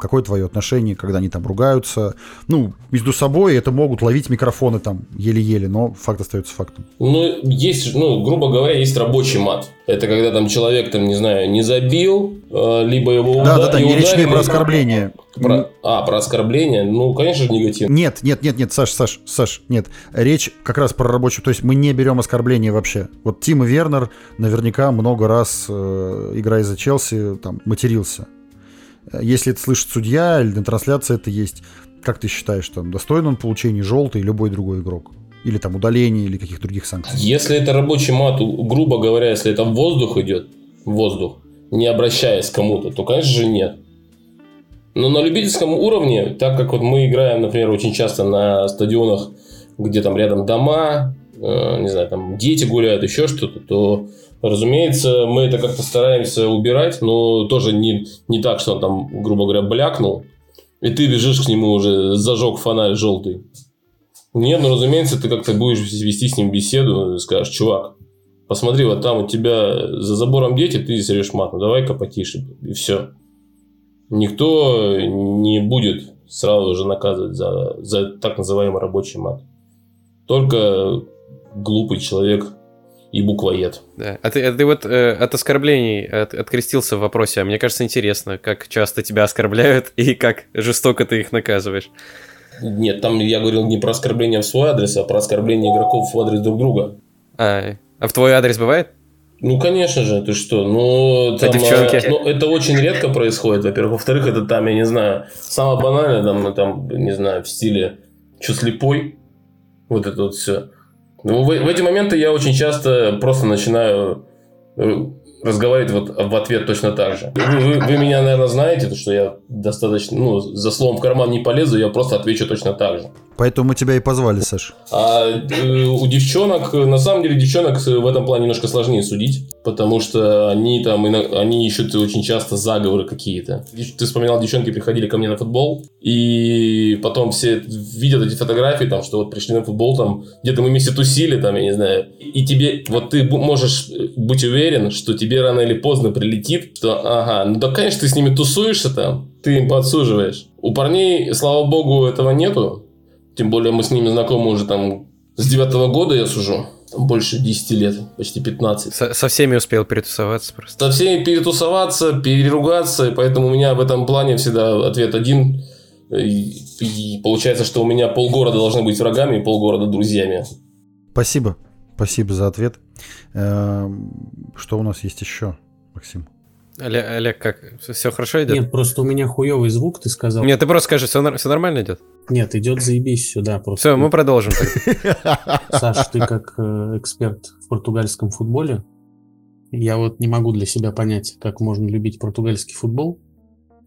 Какое твое отношение, когда они там ругаются? Ну, между собой это могут ловить микрофоны там еле-еле, но факт остается фактом. Ну, есть, ну, грубо говоря, есть рабочий мат. Это когда там человек, там, не знаю, не забил, э, либо его уда- Да-да-да, и не речь не ударили. про оскорбление. Про- А, про оскорбление? Ну, конечно же, негативно. Нет, нет, нет, нет, Саш, Саш, Саш, нет. Речь как раз про рабочую. То есть мы не берем оскорбления вообще. Вот Тим Вернер наверняка много раз, э, играя за Челси, там, матерился. Если это слышит судья или на трансляции это есть, как ты считаешь, там, достоин он получения желтой любой другой игрок? Или там удаления, или каких других санкций? Если это рабочий мат, грубо говоря, если это в воздух идет, в воздух, не обращаясь к кому-то, то, конечно же, нет. Но на любительском уровне, так как вот мы играем, например, очень часто на стадионах, где там рядом дома, э, не знаю, там дети гуляют, еще что-то, то, разумеется, мы это как-то стараемся убирать, но тоже не, не так, что он там, грубо говоря, блякнул, и ты бежишь к нему уже, зажег фонарь желтый. Нет, ну, разумеется, ты как-то будешь вести с ним беседу, скажешь, чувак, посмотри, вот там у тебя за забором дети, ты здесь режешь мат, ну давай-ка потише, и все. Никто не будет сразу же наказывать за, за так называемый рабочий мат. Только глупый человек и буквоед. Да. А ты, а ты вот э, от оскорблений от- открестился в вопросе, а мне кажется интересно, как часто тебя оскорбляют и как жестоко ты их наказываешь. Нет, там я говорил не про оскорбление в свой адрес, а про оскорбление игроков в адрес друг друга. А, а в твой адрес бывает? Ну, конечно же, ты что? Ну, А там, э, ну, это очень редко происходит, во-первых. Во-вторых, это там, я не знаю, самое банальное, там, там, не знаю, в стиле «Чё, слепой?» Вот это вот все. Ну, в, в эти моменты я очень часто просто начинаю э, разговаривать вот в ответ точно так же. Вы, вы- вы меня, наверное, знаете, то, что я достаточно, ну, за словом в карман не полезу, я просто отвечу точно так же. Поэтому тебя и позвали, Саш. А э, у девчонок, на самом деле, девчонок в этом плане немножко сложнее судить, потому что они там, они ищут очень часто заговоры какие-то. Ты вспоминал, девчонки приходили ко мне на футбол, и потом все видят эти фотографии, там, что вот пришли на футбол, там, где-то мы вместе тусили, там, я не знаю, и тебе, вот ты можешь э, быть уверен, что тебе рано или поздно прилетит, что, ага, ну да, конечно, ты с ними тусуешься там, ты им подсуживаешь. У парней, слава богу, этого нету, тем более мы с ними знакомы уже там с девятого года я сужу. Больше 10 лет, почти 15. Со, со всеми успел перетусоваться просто. Со всеми перетусоваться, переругаться, и поэтому у меня в этом плане всегда ответ один. И, и получается, что у меня полгорода должны быть врагами и полгорода друзьями. Спасибо. Спасибо за ответ. Эм, Что у нас есть еще, Максим? Олег, Олег, как? Все хорошо идет? Нет, просто у меня хуёвый звук, ты сказал. Нет, ты просто скажи, все, нормально идет? Нет, идет заебись сюда. Просто. Все, мы продолжим. Саш, ты как э, эксперт в португальском футболе, я вот не могу для себя понять, как можно любить португальский футбол.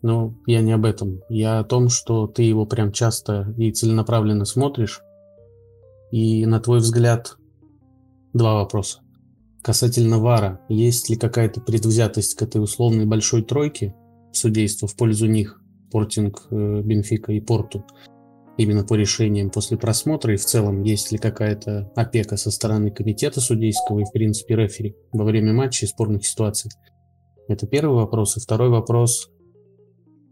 Но я не об этом. Я о том, что ты его прям часто и целенаправленно смотришь. И на твой взгляд, два вопроса. Касательно ВАРа, есть ли какая-то предвзятость к этой условной большой тройке судейства в пользу них, Спортинг, э, Бенфика и Порту? именно по решениям после просмотра и в целом есть ли какая-то опека со стороны комитета судейского и в принципе рефери во время матча и спорных ситуаций. Это первый вопрос. И второй вопрос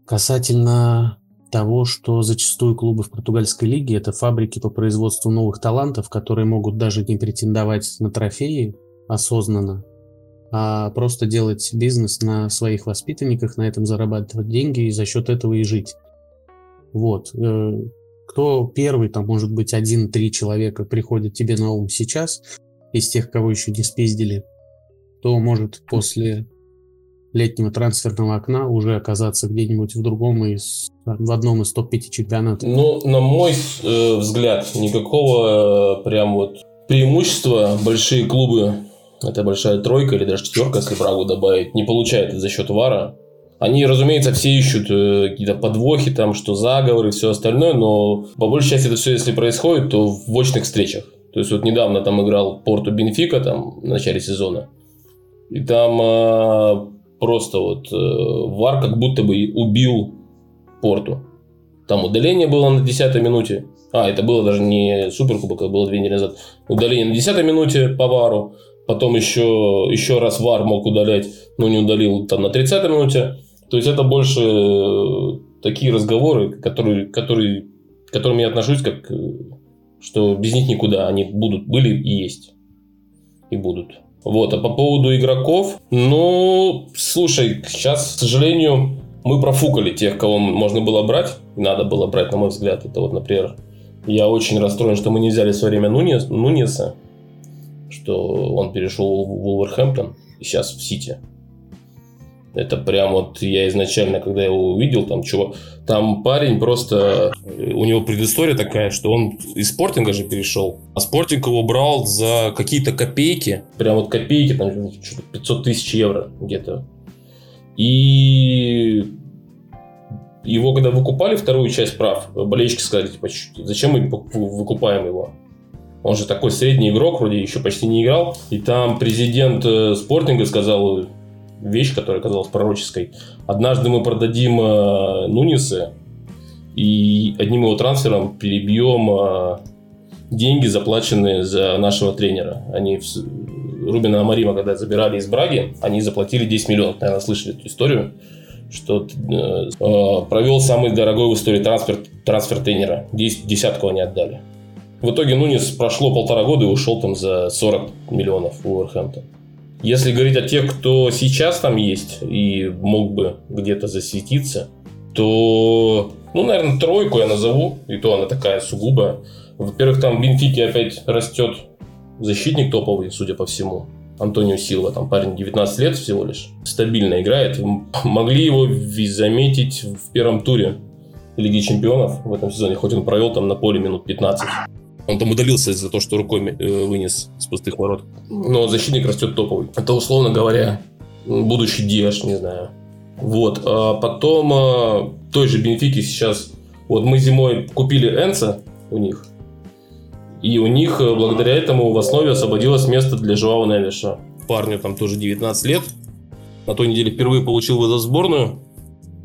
касательно того, что зачастую клубы в португальской лиге это фабрики по производству новых талантов, которые могут даже не претендовать на трофеи осознанно, а просто делать бизнес на своих воспитанниках, на этом зарабатывать деньги и за счет этого и жить. Вот. Э, кто первый, там, может быть, один-три человека приходит тебе на ум сейчас, из тех, кого еще не спиздили, то может после летнего трансферного окна уже оказаться где-нибудь в другом из в одном из топ-5 чемпионатов. Ну, на мой э, взгляд, никакого э, прям вот преимущества большие клубы, это большая тройка или даже четверка, если Брагу добавить, не получают за счет ВАРа. Они, разумеется, все ищут э, какие-то подвохи, там, что заговоры все остальное, но по большей части это все, если происходит, то в очных встречах. То есть вот недавно там играл Порту Бенфика там в начале сезона. И там э, просто вот э, Вар как будто бы убил Порту. Там удаление было на 10 минуте. А, это было даже не суперкубок, а было две недели назад. Удаление на 10 минуте по Вару. Потом еще, еще раз Вар мог удалять, но не удалил там на 30 минуте. То есть это больше э, такие разговоры, которые, которые, к которым я отношусь как э, что без них никуда. Они будут, были и есть. И будут. Вот, а по поводу игроков, ну, слушай, сейчас, к сожалению, мы профукали тех, кого можно было брать, надо было брать, на мой взгляд. Это вот, например, я очень расстроен, что мы не взяли в свое время Нунес, Нунеса, что он перешел в Вулверхэмптон и сейчас в Сити. Это прям вот я изначально, когда его увидел, там чего, там парень просто, у него предыстория такая, что он из спортинга же перешел, а спортинг его брал за какие-то копейки, прям вот копейки, там 500 тысяч евро где-то. И его, когда выкупали вторую часть прав, болельщики сказали, типа, зачем мы выкупаем его? Он же такой средний игрок, вроде еще почти не играл. И там президент э, спортинга сказал, вещь, которая казалась пророческой. Однажды мы продадим э, Нуниса и одним его трансфером перебьем э, деньги, заплаченные за нашего тренера. Они в, Рубина Амарима, когда забирали из Браги, они заплатили 10 миллионов. Наверное, слышали эту историю что э, э, провел самый дорогой в истории трансфер, трансфер тренера. Десятку они отдали. В итоге Нунис прошло полтора года и ушел там за 40 миллионов в Уорхэмптон. Если говорить о тех, кто сейчас там есть и мог бы где-то засветиться, то, ну, наверное, тройку я назову, и то она такая сугубая. Во-первых, там в Бенфике опять растет защитник топовый, судя по всему. Антонио Силва, там парень 19 лет всего лишь, стабильно играет. Могли его заметить в первом туре Лиги Чемпионов в этом сезоне, хоть он провел там на поле минут 15. Он там удалился из-за того, что рукой э, вынес с пустых ворот. Но защитник растет топовый. Это, условно говоря, будущий Диаш, не знаю. Вот. А потом а, той же Бенфики сейчас... Вот мы зимой купили Энса у них. И у них э, благодаря этому в основе освободилось место для Жуава Невиша. Парню там тоже 19 лет. На той неделе впервые получил вызов в сборную.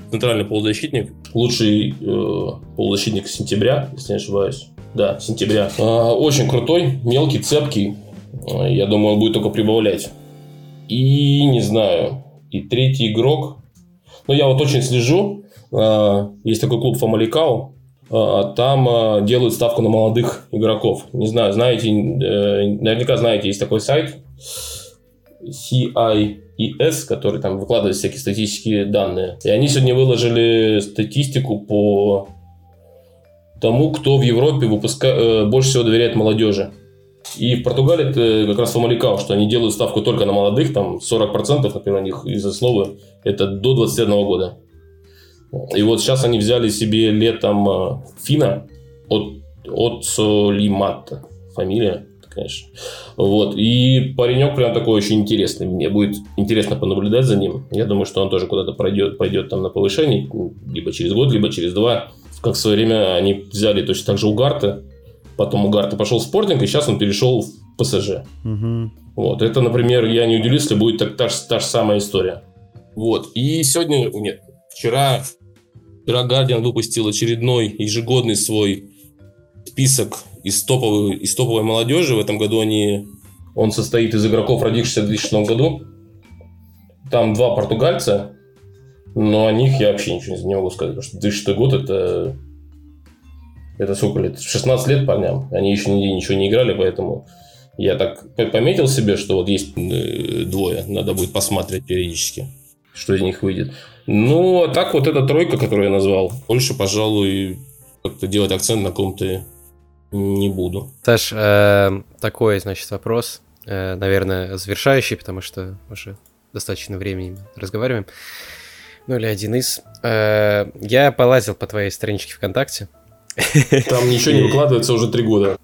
Центральный полузащитник. Лучший э, полузащитник сентября, если не ошибаюсь да, сентября. А, очень крутой, мелкий, цепкий. А, я думаю, он будет только прибавлять. И не знаю, и третий игрок. Ну, я вот очень слежу. А, есть такой клуб Фамаликау. Там делают ставку на молодых игроков. Не знаю, знаете, э, наверняка знаете, есть такой сайт CIES, который там выкладывает всякие статистические данные. И они сегодня выложили статистику по тому, кто в Европе выпуска... Э, больше всего доверяет молодежи. И в Португалии это как раз Фамаликау, что они делают ставку только на молодых, там 40%, например, у них из основы это до 21 года. И вот сейчас они взяли себе летом э, Фина от, от Солимата, фамилия, конечно. Вот. И паренек прям такой очень интересный. Мне будет интересно понаблюдать за ним. Я думаю, что он тоже куда-то пройдет, пойдет там на повышение, либо через год, либо через два как в свое время они взяли точно так же Угарта, потом Угарта пошел в спортинг, и сейчас он перешел в ПСЖ. Угу. Вот, это, например, я не удивлюсь, если будет так, та, та же самая история. Вот, и сегодня, нет, вчера вчера Guardian выпустил очередной ежегодный свой список из топовой, из топовой молодежи. В этом году они, он состоит из игроков, родившихся в 2006 году. Там два португальца, но о них я вообще ничего не могу сказать, потому что 2006 год это... Это сколько лет? 16 лет парням. Они еще нигде ничего не играли, поэтому я так пометил себе, что вот есть э, двое, надо будет посмотреть периодически, что из них выйдет. Ну, а так вот эта тройка, которую я назвал, больше, пожалуй, как-то делать акцент на ком-то не буду. Саш, э, такой, значит, вопрос, э, наверное, завершающий, потому что уже достаточно времени разговариваем. Ну или один из. Э, я полазил по твоей страничке ВКонтакте. Там ничего не выкладывается уже три года.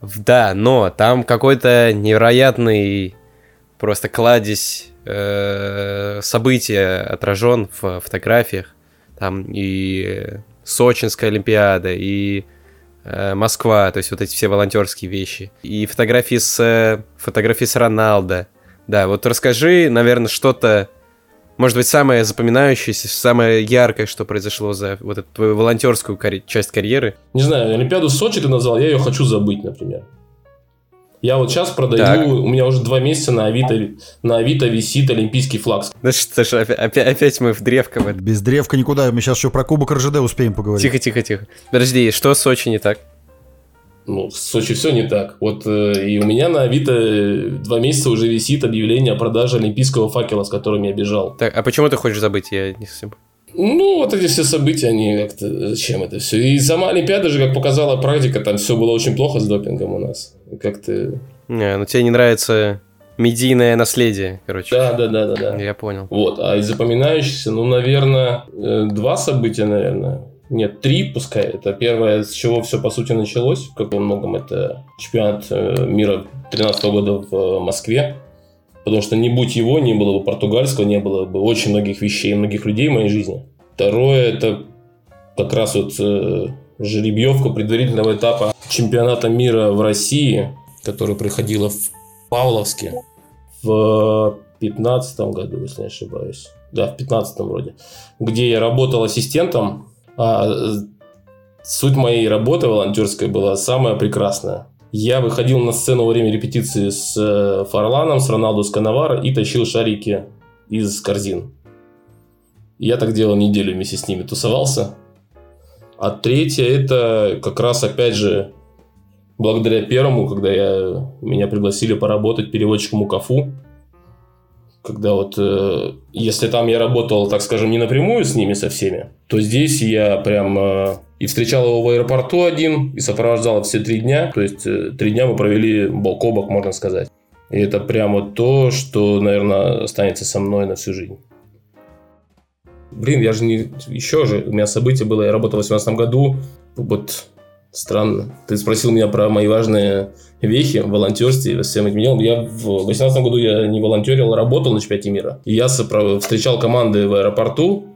Да, но там какой-то невероятный просто кладезь э, события отражен в фотографиях. Там и Сочинская Олимпиада, и э, Москва, то есть вот эти все волонтерские вещи. И фотографии с, фотографии с Роналдо. Да, вот расскажи, наверное, что-то, может быть, самое запоминающееся, самое яркое, что произошло за вот эту твою волонтерскую карь- часть карьеры. Не знаю, Олимпиаду в Сочи ты назвал, я ее хочу забыть, например. Я вот сейчас продаю, Так. у меня уже два месяца на Авито, на Авито висит олимпийский флаг. Да что ж, опять, опять, мы в древко. Без древка никуда. Мы сейчас еще про Кубок РЖД успеем поговорить. Тихо, тихо, тихо. Подожди, что с Сочи не так? Ну, в Сочи все не так. Вот э, и у меня на Авито э, два месяца уже висит объявление о продаже олимпийского факела, с которым я бежал. Так, а почему ты хочешь забыть? Я не совсем... Ну, вот эти все события, они как-то... Зачем это все? И сама Олимпиада же, как показала практика, там все было очень плохо с допингом у нас. Как-то... Не, ну тебе не нравится медийное наследие, короче. Да, да, да, да, да. Я понял. Вот, а из запоминающихся, ну, наверное, э, два события, наверное. Нет, три пускай. Это первое, с чего все по сути началось. Как во многом это чемпионат э, мира 2013 года в э, Москве. Потому что не будь его, не было бы португальского, не было бы очень многих вещей, многих людей в моей жизни. Второе, это как раз вот э, жеребьевка предварительного этапа чемпионата мира в России, которая проходила в Павловске в 15 году, если не ошибаюсь. Да, в 15 вроде. Где я работал ассистентом. А э, суть моей работы волонтерской была самая прекрасная. Я выходил на сцену во время репетиции с э, Фарланом, с Роналду с Коновара и тащил шарики из корзин. Я так делал неделю вместе с ними, тусовался. А третье, это как раз, опять же, благодаря первому, когда я, меня пригласили поработать переводчиком у КАФУ. Когда вот, э, если там я работал, так скажем, не напрямую с ними со всеми, то здесь я прям э, и встречал его в аэропорту один, и сопровождал все три дня. То есть, э, три дня мы провели бок о бок, можно сказать. И это прямо то, что, наверное, останется со мной на всю жизнь. Блин, я же не... Еще же, у меня событие было, я работал в 2018 году. Вот странно. Ты спросил меня про мои важные вехи в волонтерстве, всем этим делом. Я в 2018 году я не волонтерил, а работал на чемпионате мира. И я сопро- встречал команды в аэропорту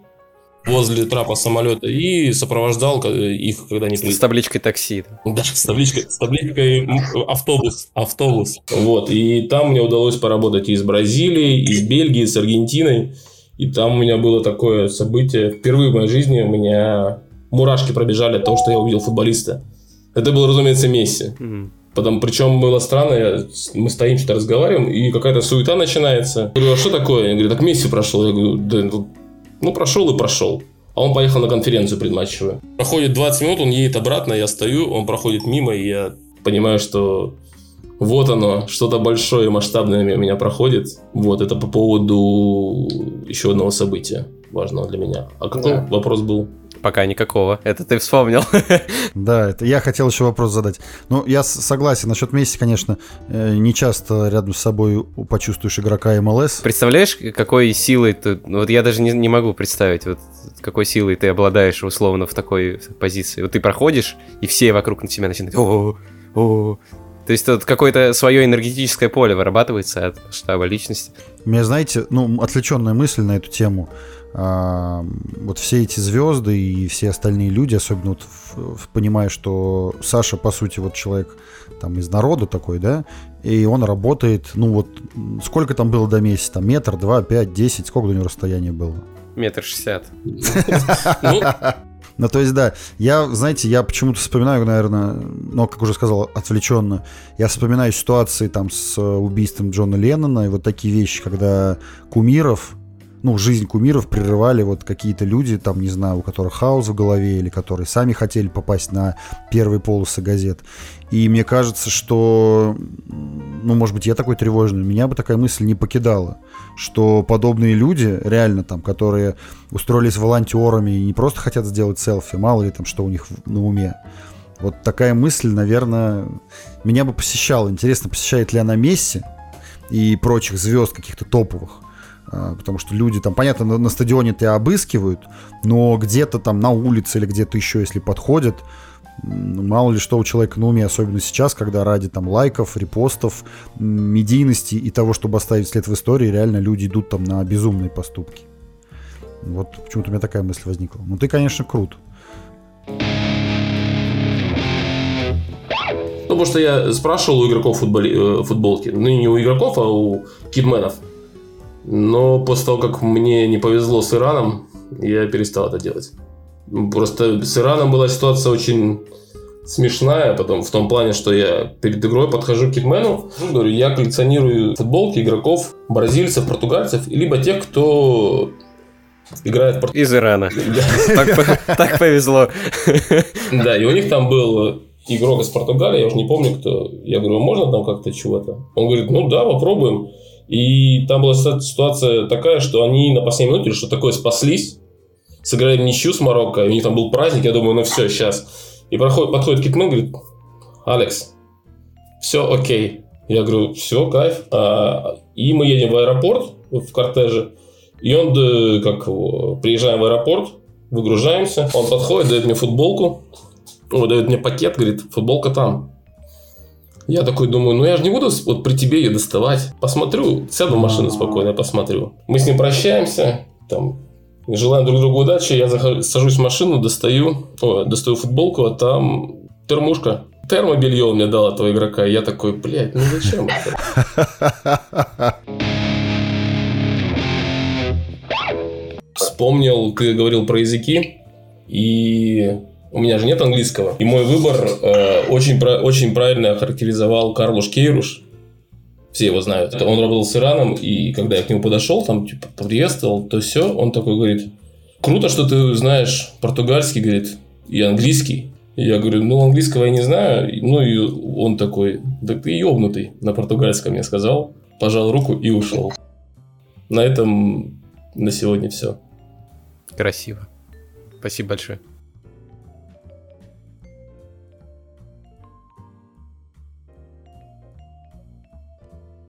возле трапа самолета и сопровождал их, когда они С табличкой такси. да, с табличкой, с табличкой автобус, автобус. Вот, и там мне удалось поработать и с Бразилией, и с Бельгией, и с Аргентиной. И там у меня было такое событие. Впервые в моей жизни у меня мурашки пробежали от того, что я увидел футболиста. Это был, разумеется, Месси. Потом, причем было странно, я- мы стоим, что-то разговариваем, и какая-то суета начинается. Я говорю, а что такое? Я говорю, так Месси прошел. Я говорю, да, ну, ну прошел и прошел. А он поехал на конференцию предматчевую. Проходит 20 минут, он едет обратно, я стою, он проходит мимо, и я понимаю, что вот оно, что-то большое и масштабное у меня проходит. Вот, это по поводу еще одного события важного для меня. А какой Да. вопрос был? Пока никакого. Это ты вспомнил. Да, это я хотел еще вопрос задать. Ну, я согласен, насчет Месси, конечно, э, не часто рядом с собой почувствуешь игрока МЛС. Представляешь, какой силой ты... ну, Вот я даже не, не могу представить, вот какой силой ты обладаешь условно в такой позиции. Вот ты проходишь, и все вокруг на тебя начинают... О, о. То есть тут какое-то свое энергетическое поле вырабатывается от масштаба личности. У меня, знаете, ну, отвлеченная мысль на эту тему. А, вот все эти звезды и все остальные люди, особенно вот в- в- понимая, что Саша, по сути, вот человек там из народа такой, да, и он работает, ну вот, сколько там было до Месси? Там метр, два, пять, десять, сколько до него расстояние было? Метр шестьдесят. Ну, то есть, да, я, знаете, я почему-то вспоминаю, наверное, ну, как уже сказал, отвлеченно, я вспоминаю ситуации там с э, убийством Джона Леннона и вот такие вещи, когда кумиров, ну, жизнь кумиров прерывали вот какие-то люди, там, не знаю, у которых хаос в голове или которые сами хотели попасть на первые полосы газет. И мне кажется, что ну, может быть, я такой тревожный, меня бы такая мысль не покидала, что подобные люди, реально там, которые устроились волонтерами и не просто хотят сделать селфи, мало ли там, что у них на уме. Вот такая мысль, наверное, меня бы посещала. Интересно, посещает ли она Месси и прочих звезд каких-то топовых? А, потому что люди там, понятно, на, на стадионе тебя обыскивают, но где-то там на улице или где-то еще, если подходят, мало ли что у человека на уме, особенно сейчас, когда ради там лайков, репостов, медийности и того, чтобы оставить след в истории, реально люди идут там на безумные поступки. Вот почему-то у меня такая мысль возникла. Ну ты, конечно, крут. Ну, потому что я спрашивал у игроков футболи, э, футболки. Ну, не у игроков, а у кидменов. Но после того, как мне не повезло с Ираном, я перестал это делать. Просто с Ираном была ситуация очень смешная, потом в том плане, что я перед игрой подхожу к кикмену, говорю, я коллекционирую футболки игроков, бразильцев, португальцев, либо тех, кто играет в Из Ирана. Так повезло. Да, и у них там был игрок из Португалии, я уже не помню кто. Я говорю, можно там как-то чего-то? Он говорит, ну да, попробуем. И там была ситуация такая, что они на последней минуте что такое спаслись, сыграли ничью с Марокко, и у них там был праздник, я думаю, ну все, сейчас. И проходит, подходит Кикмен, говорит, Алекс, все окей. Я говорю, все, кайф. А, и мы едем в аэропорт в кортеже, и он, как приезжаем в аэропорт, выгружаемся, он подходит, дает мне футболку, он дает мне пакет, говорит, футболка там. Я такой думаю, ну я же не буду вот при тебе ее доставать. Посмотрю, сяду в машину спокойно, посмотрю. Мы с ним прощаемся, там, желаем друг другу удачи. Я захожу, сажусь в машину, достаю, о, достаю футболку, а там термушка. Термобелье он мне дал этого игрока. И я такой, блядь, ну зачем это? Вспомнил, ты говорил про языки. И у меня же нет английского. И мой выбор э, очень, очень правильно охарактеризовал Карлуш Кейруш. Все его знают. Он работал с Ираном, и когда я к нему подошел, там, типа, приветствовал, то все, он такой говорит, круто, что ты знаешь португальский, говорит, и английский. Я говорю, ну, английского я не знаю. Ну, и он такой, да ты ебнутый, на португальском мне сказал, пожал руку и ушел. На этом на сегодня все. Красиво. Спасибо большое.